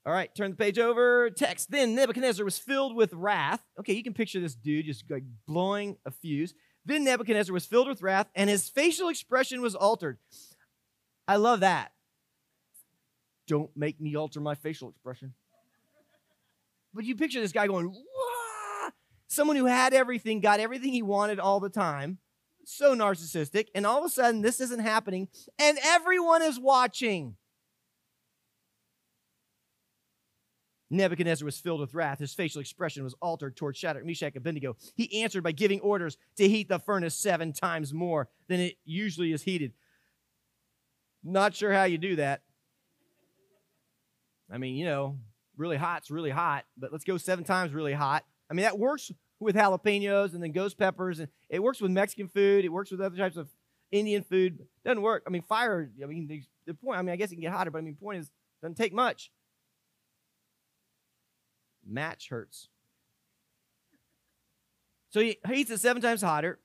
All right, turn the page over. Text. Then Nebuchadnezzar was filled with wrath. Okay, you can picture this dude just like blowing a fuse. Then Nebuchadnezzar was filled with wrath, and his facial expression was altered. I love that. Don't make me alter my facial expression. But you picture this guy going, Wah! someone who had everything, got everything he wanted all the time, so narcissistic, and all of a sudden this isn't happening, and everyone is watching. Nebuchadnezzar was filled with wrath. His facial expression was altered toward Shadrach, Meshach, and Abednego. He answered by giving orders to heat the furnace seven times more than it usually is heated. Not sure how you do that. I mean, you know, really hot's really hot, but let's go seven times really hot. I mean, that works with jalapenos and then ghost peppers, and it works with Mexican food. It works with other types of Indian food. Doesn't work. I mean, fire. I mean, the, the point. I mean, I guess it can get hotter, but I mean, point is, doesn't take much match hurts. So he heats it seven times hotter.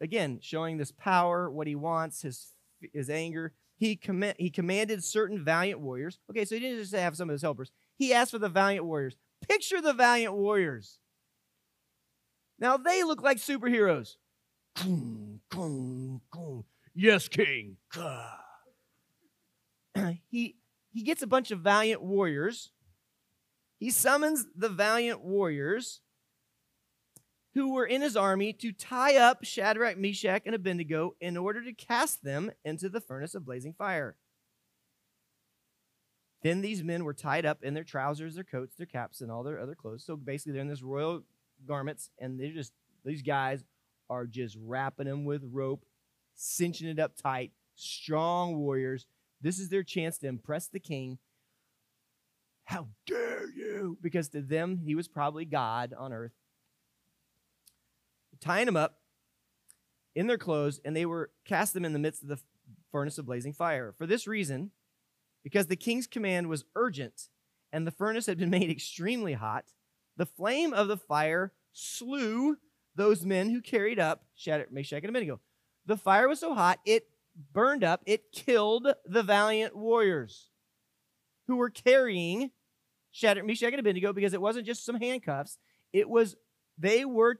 Again, showing this power, what he wants, his his anger. He comm- he commanded certain valiant warriors. Okay, so he didn't just have some of his helpers. He asked for the valiant warriors. Picture the valiant warriors. Now they look like superheroes. Yes, king. he he gets a bunch of valiant warriors he summons the valiant warriors who were in his army to tie up Shadrach, Meshach, and Abednego in order to cast them into the furnace of blazing fire. Then these men were tied up in their trousers, their coats, their caps, and all their other clothes. So basically, they're in this royal garments, and they're just, these guys are just wrapping them with rope, cinching it up tight. Strong warriors. This is their chance to impress the king how dare you? Because to them, he was probably God on earth. Tying them up in their clothes, and they were cast them in the midst of the furnace of blazing fire. For this reason, because the king's command was urgent and the furnace had been made extremely hot, the flame of the fire slew those men who carried up Shadrach, Meshach, and Abednego. The fire was so hot, it burned up, it killed the valiant warriors who were carrying Shadrach, Meshach, and Abednego because it wasn't just some handcuffs. It was they were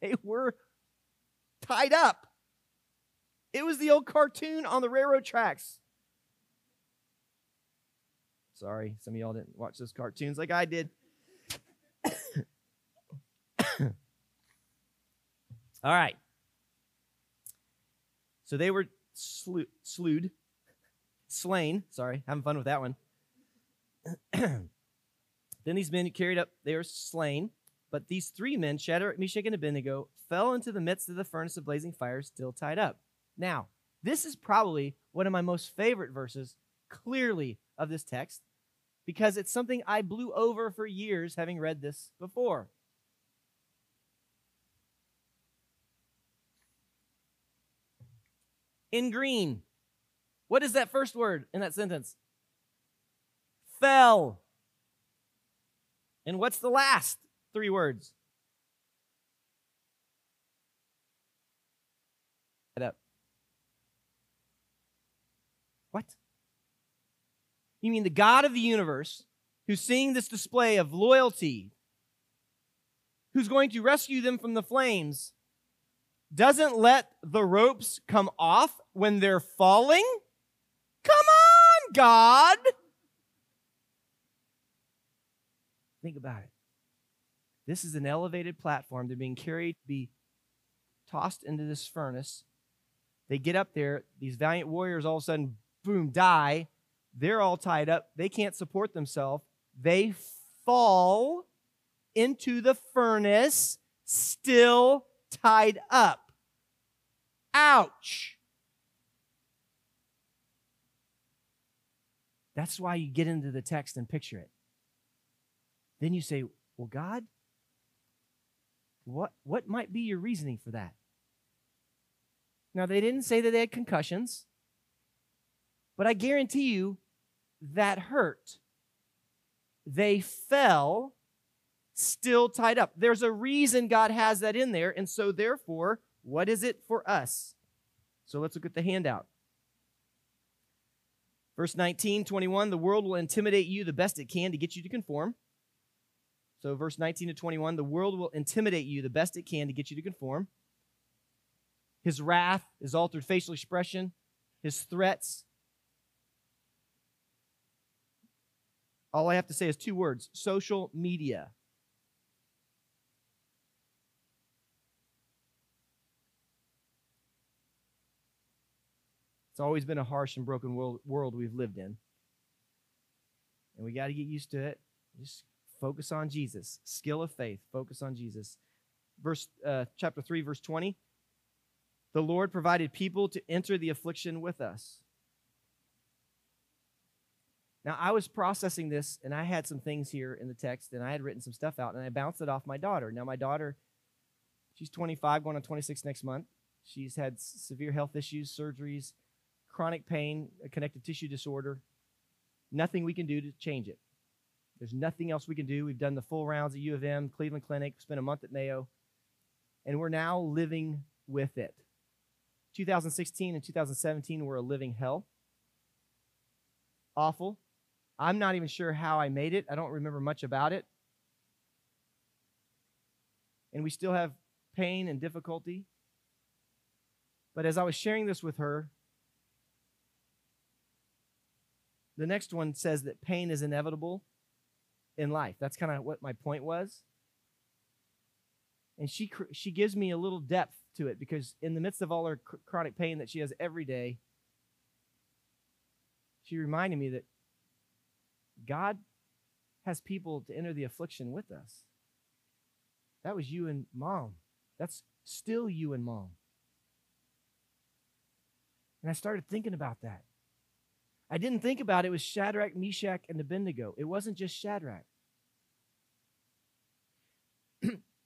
they were tied up. It was the old cartoon on the railroad tracks. Sorry, some of y'all didn't watch those cartoons like I did. All right. So they were slew, slewed, slain. Sorry, having fun with that one. then these men carried up, they were slain. But these three men, Shadrach, Meshach, and Abednego, fell into the midst of the furnace of blazing fire, still tied up. Now, this is probably one of my most favorite verses, clearly, of this text, because it's something I blew over for years having read this before. In green. What is that first word in that sentence? Fell. And what's the last? Three words? Up. What? You mean the God of the universe, who's seeing this display of loyalty, who's going to rescue them from the flames, doesn't let the ropes come off when they're falling? Come on, God! Think about it. This is an elevated platform. They're being carried to be tossed into this furnace. They get up there. These valiant warriors all of a sudden, boom, die. They're all tied up. They can't support themselves. They fall into the furnace, still tied up. Ouch. That's why you get into the text and picture it. Then you say, Well, God, what, what might be your reasoning for that? Now, they didn't say that they had concussions, but I guarantee you that hurt. They fell still tied up. There's a reason God has that in there. And so, therefore, what is it for us? So let's look at the handout. Verse 19, 21 the world will intimidate you the best it can to get you to conform. So, verse 19 to 21 the world will intimidate you the best it can to get you to conform. His wrath, his altered facial expression, his threats. All I have to say is two words social media. It's always been a harsh and broken world, world we've lived in. And we got to get used to it. Just focus on Jesus. Skill of faith. Focus on Jesus. Verse uh, chapter 3 verse 20. The Lord provided people to enter the affliction with us. Now, I was processing this and I had some things here in the text and I had written some stuff out and I bounced it off my daughter. Now, my daughter, she's 25, going on 26 next month. She's had severe health issues, surgeries, chronic pain, a connective tissue disorder. Nothing we can do to change it. There's nothing else we can do. We've done the full rounds at U of M, Cleveland Clinic, spent a month at Mayo, and we're now living with it. 2016 and 2017 were a living hell. Awful. I'm not even sure how I made it. I don't remember much about it. And we still have pain and difficulty. But as I was sharing this with her, The next one says that pain is inevitable in life. That's kind of what my point was. And she she gives me a little depth to it because in the midst of all her chronic pain that she has every day, she reminded me that God has people to enter the affliction with us. That was you and mom. That's still you and mom. And I started thinking about that. I didn't think about it, was Shadrach, Meshach, and Abednego. It wasn't just Shadrach.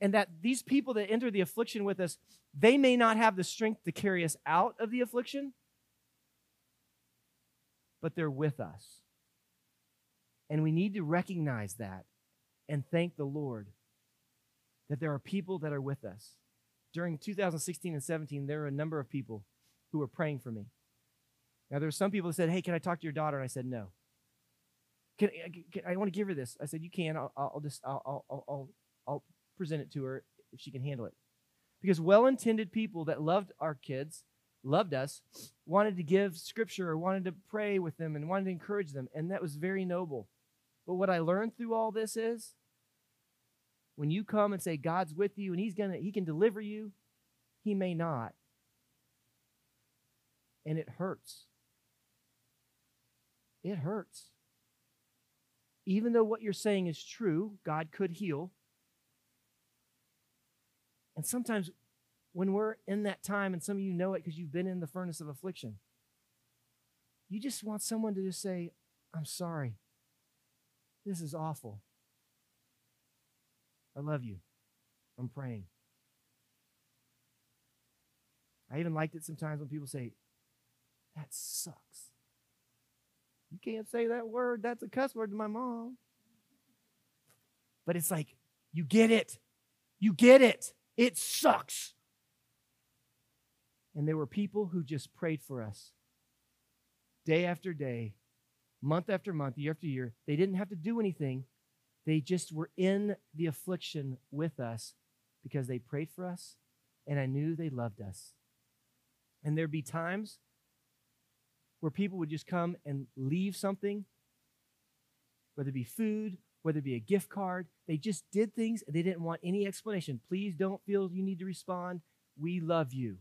And that these people that enter the affliction with us, they may not have the strength to carry us out of the affliction, but they're with us. And we need to recognize that and thank the Lord that there are people that are with us. During 2016 and 17, there were a number of people who were praying for me. Now, there were some people that said, Hey, can I talk to your daughter? And I said, No. Can, can I want to give her this. I said, You can. I'll, I'll just, I'll, I'll, I'll, I'll present it to her if she can handle it. Because well intended people that loved our kids, loved us, wanted to give scripture or wanted to pray with them and wanted to encourage them. And that was very noble. But what I learned through all this is when you come and say God's with you and he's going to he can deliver you, he may not. And it hurts. It hurts. Even though what you're saying is true, God could heal. And sometimes when we're in that time, and some of you know it because you've been in the furnace of affliction, you just want someone to just say, I'm sorry. This is awful. I love you. I'm praying. I even liked it sometimes when people say, That sucks. You can't say that word. That's a cuss word to my mom. But it's like, you get it. You get it. It sucks. And there were people who just prayed for us day after day, month after month, year after year. They didn't have to do anything, they just were in the affliction with us because they prayed for us, and I knew they loved us. And there'd be times where people would just come and leave something, whether it be food, whether it be a gift card. They just did things and they didn't want any explanation. Please don't feel you need to respond. We love you.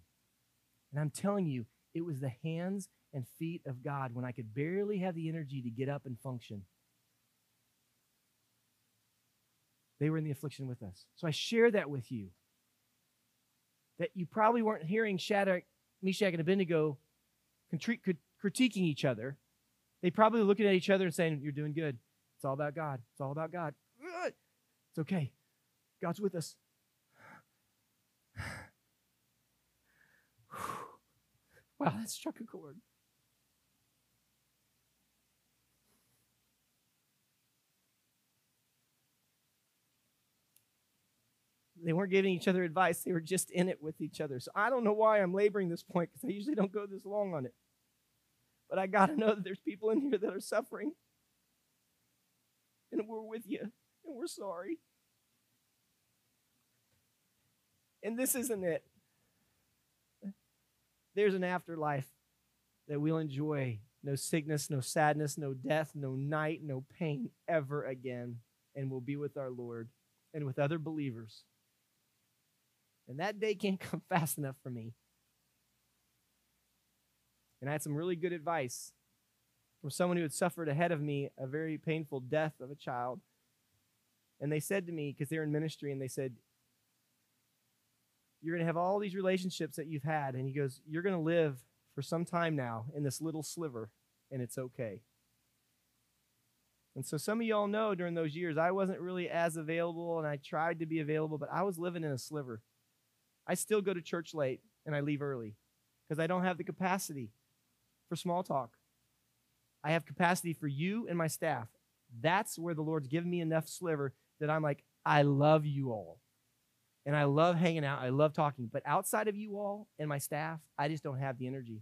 And I'm telling you, it was the hands and feet of God when I could barely have the energy to get up and function. They were in the affliction with us. So I share that with you. That you probably weren't hearing Shadrach, Meshach, and Abednego critiquing each other. They probably looking at each other and saying, You're doing good. It's all about God. It's all about God. It's okay. God's with us. wow, that struck a chord. They weren't giving each other advice, they were just in it with each other. So I don't know why I'm laboring this point because I usually don't go this long on it. But I got to know that there's people in here that are suffering. And we're with you, and we're sorry. And this isn't it. There's an afterlife that we'll enjoy. No sickness, no sadness, no death, no night, no pain ever again. And we'll be with our Lord and with other believers. And that day can't come fast enough for me. And I had some really good advice from someone who had suffered ahead of me a very painful death of a child. And they said to me, because they're in ministry, and they said, You're going to have all these relationships that you've had. And he goes, You're going to live for some time now in this little sliver, and it's okay. And so some of y'all know during those years, I wasn't really as available, and I tried to be available, but I was living in a sliver. I still go to church late and I leave early because I don't have the capacity for small talk. I have capacity for you and my staff. That's where the Lord's given me enough sliver that I'm like, I love you all. And I love hanging out. I love talking. But outside of you all and my staff, I just don't have the energy.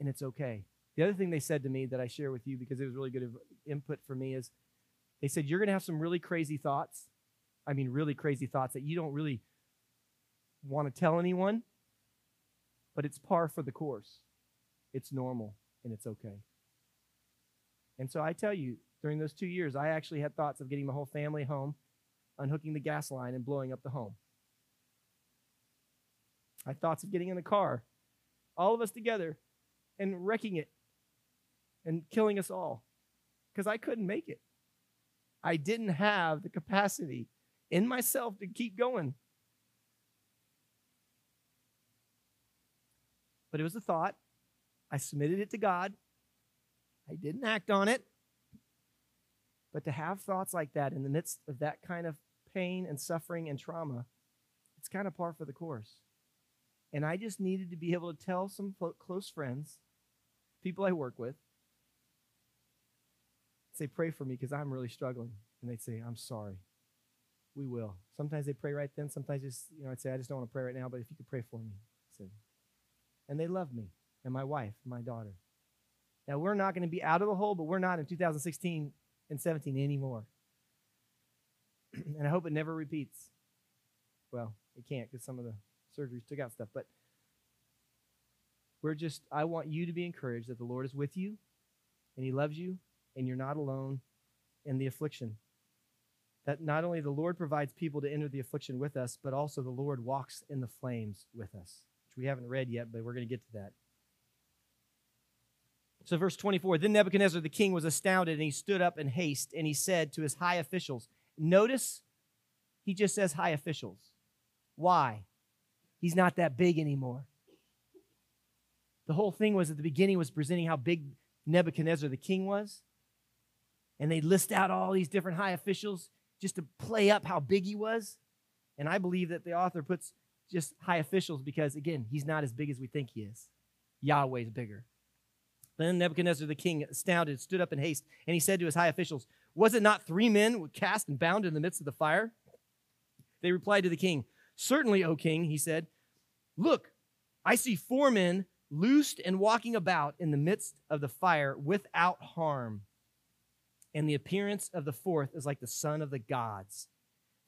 And it's okay. The other thing they said to me that I share with you because it was really good input for me is they said, You're going to have some really crazy thoughts. I mean, really crazy thoughts that you don't really want to tell anyone, but it's par for the course. It's normal and it's okay. And so I tell you, during those two years, I actually had thoughts of getting my whole family home, unhooking the gas line, and blowing up the home. I had thoughts of getting in the car, all of us together, and wrecking it and killing us all because I couldn't make it. I didn't have the capacity in myself to keep going. But it was a thought. I submitted it to God. I didn't act on it. But to have thoughts like that in the midst of that kind of pain and suffering and trauma, it's kind of par for the course. And I just needed to be able to tell some close friends, people I work with, say, pray for me because I'm really struggling. And they'd say, I'm sorry. We will. Sometimes they pray right then. Sometimes just, you know, I'd say, I just don't want to pray right now, but if you could pray for me. Said, and they love me and my wife and my daughter. Now, we're not going to be out of the hole, but we're not in 2016 and 17 anymore. and I hope it never repeats. Well, it can't because some of the surgeries took out stuff, but we're just, I want you to be encouraged that the Lord is with you and He loves you and you're not alone in the affliction. That not only the Lord provides people to enter the affliction with us, but also the Lord walks in the flames with us which we haven't read yet, but we're going to get to that. So, verse 24 Then Nebuchadnezzar the king was astounded, and he stood up in haste, and he said to his high officials, Notice he just says high officials. Why? He's not that big anymore. The whole thing was at the beginning was presenting how big Nebuchadnezzar the king was. And they list out all these different high officials just to play up how big he was. And I believe that the author puts just high officials because, again, he's not as big as we think he is. Yahweh's bigger. Then Nebuchadnezzar the king, astounded, stood up in haste, and he said to his high officials, Was it not three men cast and bound in the midst of the fire? They replied to the king, Certainly, O king, he said. Look, I see four men loosed and walking about in the midst of the fire without harm. And the appearance of the fourth is like the son of the gods.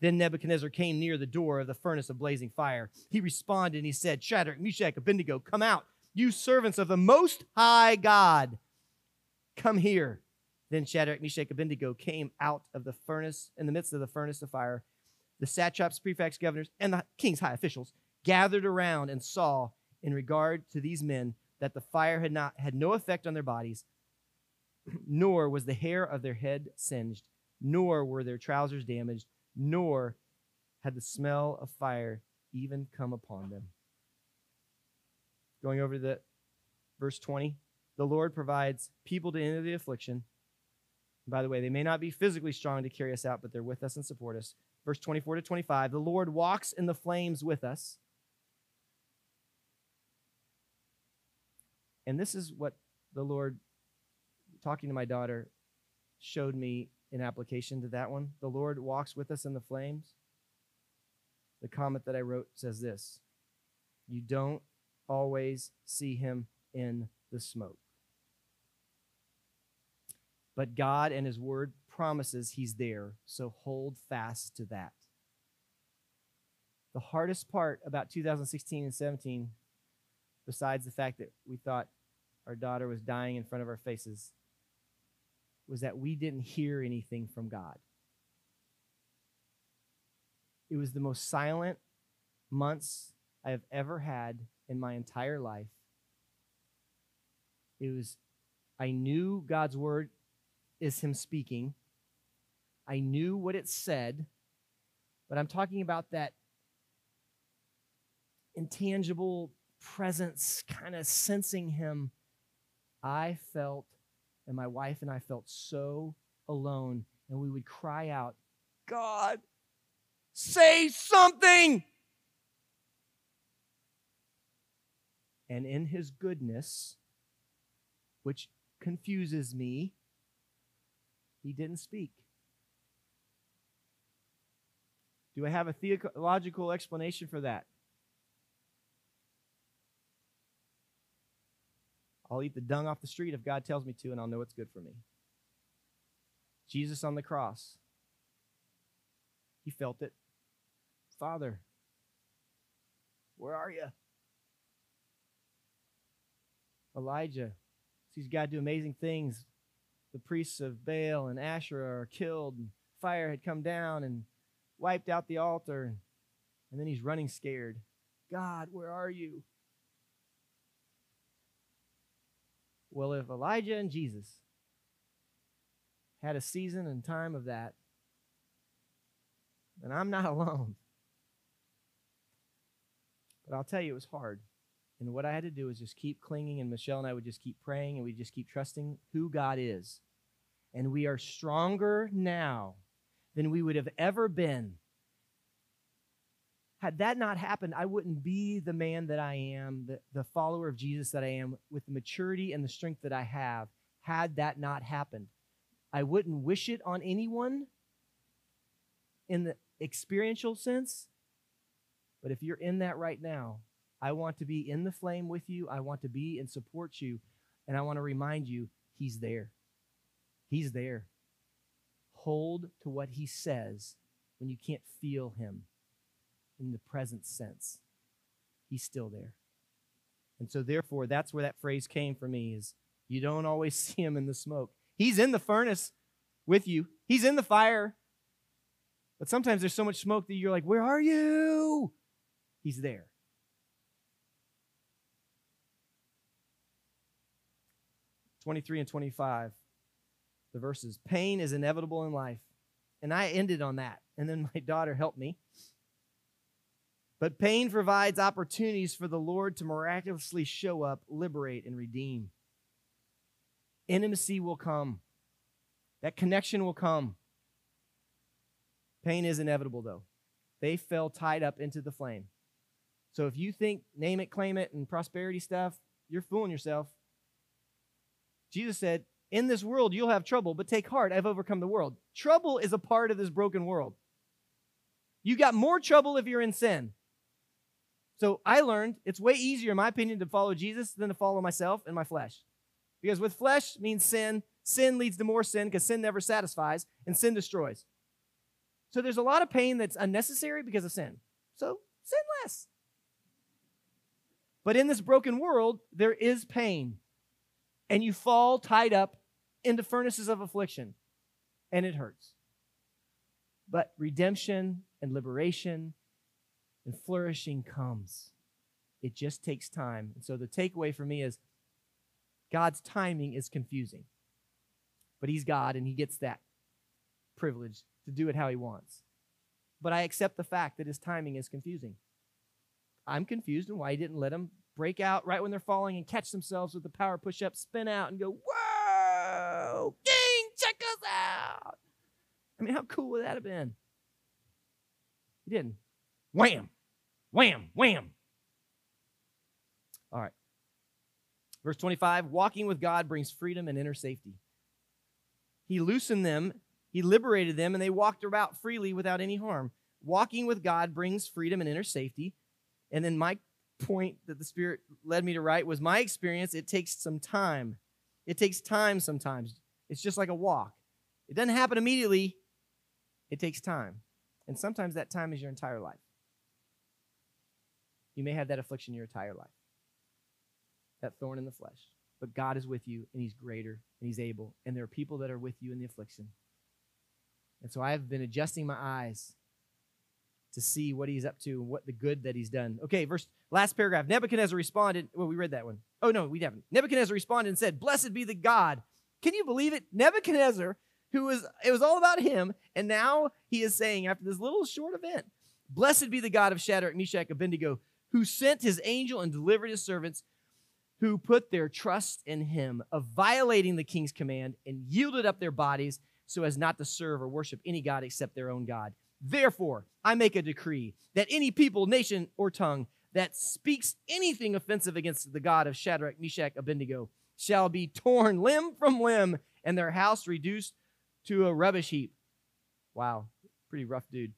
Then Nebuchadnezzar came near the door of the furnace of blazing fire. He responded and he said, Shadrach, Meshach, Abednego, come out, you servants of the Most High God. Come here. Then Shadrach, Meshach, Abednego came out of the furnace, in the midst of the furnace of fire. The satraps, prefects, governors, and the king's high officials gathered around and saw, in regard to these men, that the fire had not had no effect on their bodies, nor was the hair of their head singed, nor were their trousers damaged, nor had the smell of fire even come upon them. Going over to the verse 20, the Lord provides people to enter the affliction. By the way, they may not be physically strong to carry us out, but they're with us and support us. Verse 24 to 25, the Lord walks in the flames with us. And this is what the Lord, talking to my daughter, showed me in application to that one. The Lord walks with us in the flames. The comment that I wrote says this You don't always see him in the smoke. But God and his word promises he's there, so hold fast to that. The hardest part about 2016 and 17, besides the fact that we thought our daughter was dying in front of our faces, was that we didn't hear anything from God. It was the most silent months I have ever had in my entire life. It was, I knew God's word is Him speaking. I knew what it said, but I'm talking about that intangible presence, kind of sensing Him. I felt and my wife and I felt so alone, and we would cry out, God, say something! And in his goodness, which confuses me, he didn't speak. Do I have a theological explanation for that? I'll eat the dung off the street if God tells me to, and I'll know it's good for me. Jesus on the cross, he felt it. Father, where are you? Elijah sees God do amazing things. The priests of Baal and Asherah are killed, and fire had come down and wiped out the altar. And then he's running scared. God, where are you? Well, if Elijah and Jesus had a season and time of that, then I'm not alone. But I'll tell you, it was hard. And what I had to do was just keep clinging, and Michelle and I would just keep praying, and we just keep trusting who God is. And we are stronger now than we would have ever been had that not happened, I wouldn't be the man that I am, the, the follower of Jesus that I am, with the maturity and the strength that I have, had that not happened. I wouldn't wish it on anyone in the experiential sense, but if you're in that right now, I want to be in the flame with you. I want to be and support you. And I want to remind you, He's there. He's there. Hold to what He says when you can't feel Him in the present sense. He's still there. And so therefore that's where that phrase came for me is you don't always see him in the smoke. He's in the furnace with you. He's in the fire. But sometimes there's so much smoke that you're like, "Where are you?" He's there. Twenty-three and twenty-five, the verses. Pain is inevitable in life, and I ended on that. And then my daughter helped me. But pain provides opportunities for the Lord to miraculously show up, liberate, and redeem. Intimacy will come, that connection will come. Pain is inevitable, though. They fell tied up into the flame. So if you think name it, claim it, and prosperity stuff, you're fooling yourself. Jesus said, In this world you'll have trouble, but take heart, I've overcome the world. Trouble is a part of this broken world. You got more trouble if you're in sin. So I learned it's way easier, in my opinion, to follow Jesus than to follow myself and my flesh. Because with flesh means sin, sin leads to more sin because sin never satisfies, and sin destroys. So there's a lot of pain that's unnecessary because of sin. So sin less. But in this broken world, there is pain. And you fall tied up into furnaces of affliction, and it hurts. But redemption and liberation and flourishing comes. It just takes time. And so the takeaway for me is God's timing is confusing. But He's God and He gets that privilege to do it how He wants. But I accept the fact that His timing is confusing. I'm confused in why He didn't let them break out right when they're falling and catch themselves with the power push up, spin out, and go, Whoa, King, check us out. I mean, how cool would that have been? He didn't. Wham, wham, wham. All right. Verse 25 walking with God brings freedom and inner safety. He loosened them, He liberated them, and they walked about freely without any harm. Walking with God brings freedom and inner safety. And then my point that the Spirit led me to write was my experience, it takes some time. It takes time sometimes. It's just like a walk. It doesn't happen immediately, it takes time. And sometimes that time is your entire life. You may have that affliction your entire life, that thorn in the flesh. But God is with you, and He's greater, and He's able. And there are people that are with you in the affliction. And so I have been adjusting my eyes to see what He's up to and what the good that He's done. Okay, verse last paragraph. Nebuchadnezzar responded. Well, we read that one. Oh no, we haven't. Nebuchadnezzar responded and said, "Blessed be the God." Can you believe it? Nebuchadnezzar, who was it was all about him, and now he is saying after this little short event, "Blessed be the God of Shadrach, Meshach, Abednego." who sent his angel and delivered his servants who put their trust in him of violating the king's command and yielded up their bodies so as not to serve or worship any god except their own God. Therefore, I make a decree that any people, nation, or tongue that speaks anything offensive against the God of Shadrach, Meshach, Abednego shall be torn limb from limb and their house reduced to a rubbish heap. Wow, pretty rough dude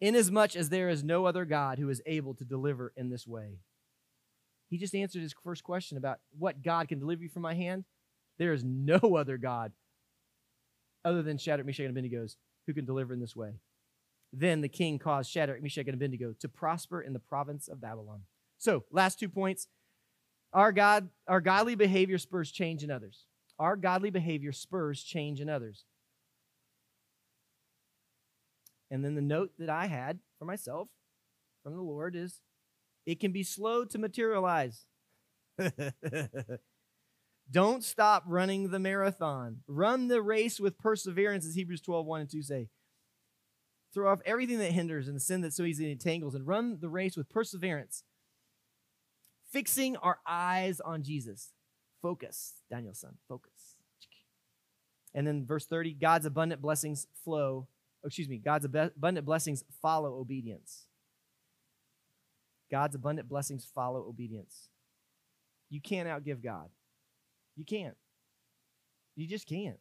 inasmuch as there is no other God who is able to deliver in this way. He just answered his first question about what God can deliver you from my hand. There is no other God other than Shadrach, Meshach, and Abednego who can deliver in this way. Then the king caused Shadrach, Meshach, and Abednego to prosper in the province of Babylon. So, last two points. Our God, our godly behavior spurs change in others. Our godly behavior spurs change in others. And then the note that I had for myself from the Lord is it can be slow to materialize. Don't stop running the marathon. Run the race with perseverance, as Hebrews 12, 1 and 2 say. Throw off everything that hinders and the sin that so easily entangles, and run the race with perseverance, fixing our eyes on Jesus. Focus, Danielson, focus. And then verse 30 God's abundant blessings flow oh, excuse me, God's abundant blessings follow obedience. God's abundant blessings follow obedience. You can't outgive God. You can't. You just can't.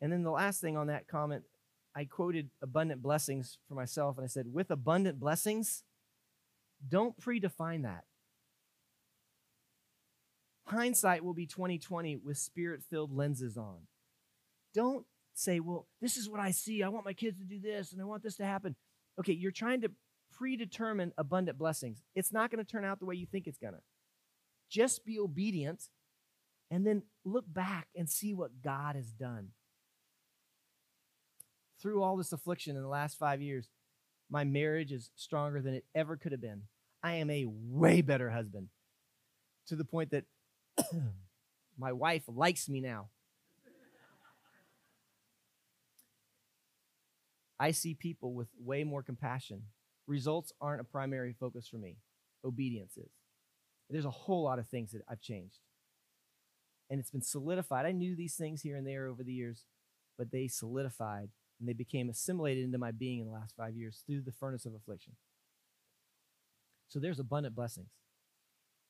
And then the last thing on that comment, I quoted abundant blessings for myself, and I said, with abundant blessings, don't predefine that. Hindsight will be 2020 with spirit-filled lenses on. Don't say, well, this is what I see. I want my kids to do this and I want this to happen. Okay, you're trying to predetermine abundant blessings. It's not going to turn out the way you think it's going to. Just be obedient and then look back and see what God has done. Through all this affliction in the last five years, my marriage is stronger than it ever could have been. I am a way better husband to the point that my wife likes me now. I see people with way more compassion. Results aren't a primary focus for me, obedience is. There's a whole lot of things that I've changed. And it's been solidified. I knew these things here and there over the years, but they solidified and they became assimilated into my being in the last five years through the furnace of affliction. So there's abundant blessings.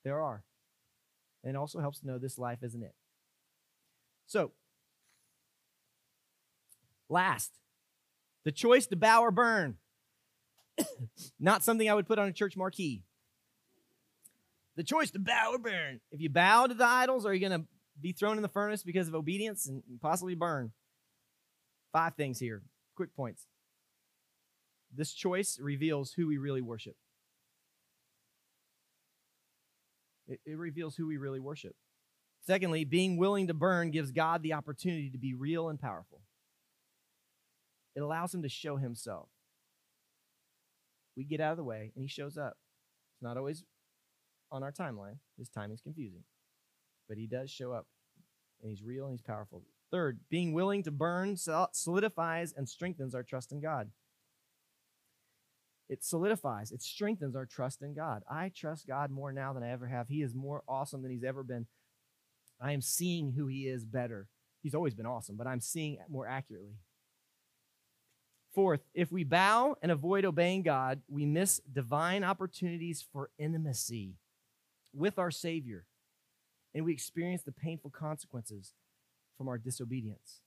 There are. And it also helps to know this life isn't it. So, last, the choice to bow or burn. Not something I would put on a church marquee. The choice to bow or burn. If you bow to the idols, are you going to be thrown in the furnace because of obedience and possibly burn? Five things here. Quick points. This choice reveals who we really worship. It, it, reveals who we really worship. Secondly, being willing to burn gives God the opportunity to be real and powerful. It allows him to show himself. We get out of the way and he shows up. It's not always on our timeline. His timing's confusing. But he does show up and he's real and he's powerful. Third, being willing to burn solidifies and strengthens our trust in God. It solidifies, it strengthens our trust in God. I trust God more now than I ever have. He is more awesome than he's ever been. I am seeing who he is better. He's always been awesome, but I'm seeing more accurately. Fourth, if we bow and avoid obeying God, we miss divine opportunities for intimacy with our Savior, and we experience the painful consequences from our disobedience.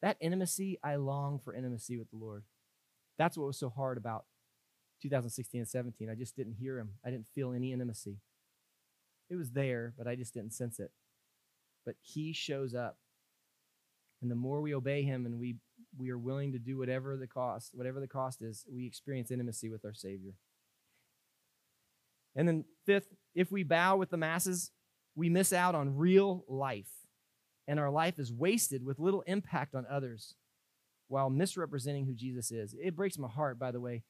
That intimacy, I long for intimacy with the Lord. That's what was so hard about 2016 and 17. I just didn't hear him. I didn't feel any intimacy. It was there, but I just didn't sense it. But he shows up. And the more we obey him and we we are willing to do whatever the cost, whatever the cost is, we experience intimacy with our Savior. And then fifth, if we bow with the masses, we miss out on real life and our life is wasted with little impact on others while misrepresenting who Jesus is. It breaks my heart, by the way,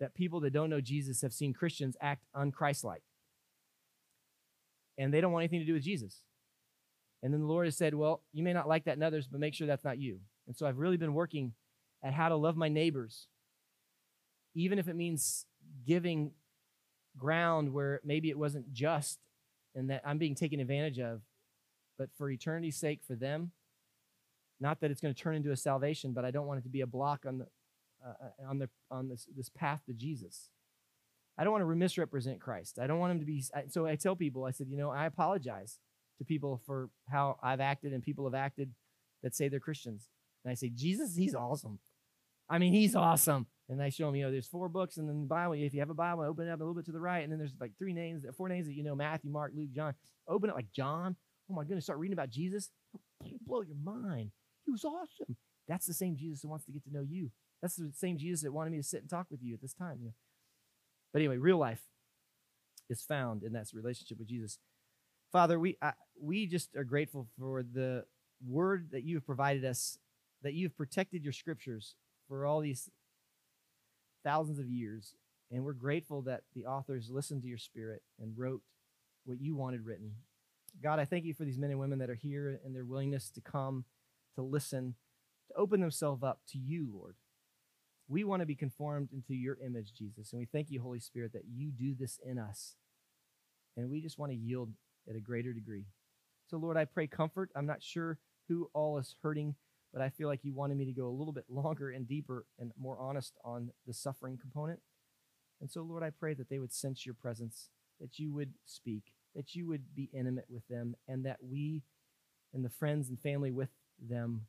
that people that don't know Jesus have seen Christians act unchristlike. And they don't want anything to do with Jesus. And then the Lord has said, Well, you may not like that in others, but make sure that's not you. And so I've really been working at how to love my neighbors, even if it means giving ground where maybe it wasn't just and that I'm being taken advantage of but for eternity's sake for them. Not that it's going to turn into a salvation, but I don't want it to be a block on the uh, uh on the on this this path to Jesus. I don't want to misrepresent Christ. I don't want him to be. So I tell people, I said, you know, I apologize to people for how I've acted and people have acted that say they're Christians. And I say, Jesus, he's awesome. I mean, he's awesome. And I show them, you know, there's four books in the Bible. If you have a Bible, open it up a little bit to the right. And then there's like three names, four names that you know Matthew, Mark, Luke, John. Open it like John oh my goodness, start reading about Jesus, blow your mind. He was awesome. That's the same Jesus that wants to get to know you. That's the same Jesus that wanted me to sit and talk with you at this time. You know? But anyway, real life is found in that relationship with Jesus. Father, we I, we just are grateful for the word that you have provided us, that you've protected your scriptures for all these thousands of years. And we're grateful that the authors listened to your spirit and wrote what you wanted written. God, I thank you for these men and women that are here and their willingness to come, to listen, to open themselves up to you, Lord. We want to be conformed into your image, Jesus. And we thank you, Holy Spirit, that you do this in us. And we just want to yield at a greater degree. So, Lord, I pray comfort. I'm not sure who all is hurting, but I feel like you wanted me to go a little bit longer and deeper and more honest on the suffering component. And so, Lord, I pray that they would sense your presence, that you would speak, that you would be intimate with them, and that we and the friends and family with them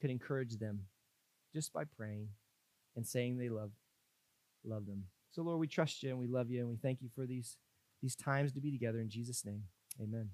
could encourage them just by praying and saying they love love them. So Lord, we trust you and we love you and we thank you for these these times to be together in Jesus name. Amen.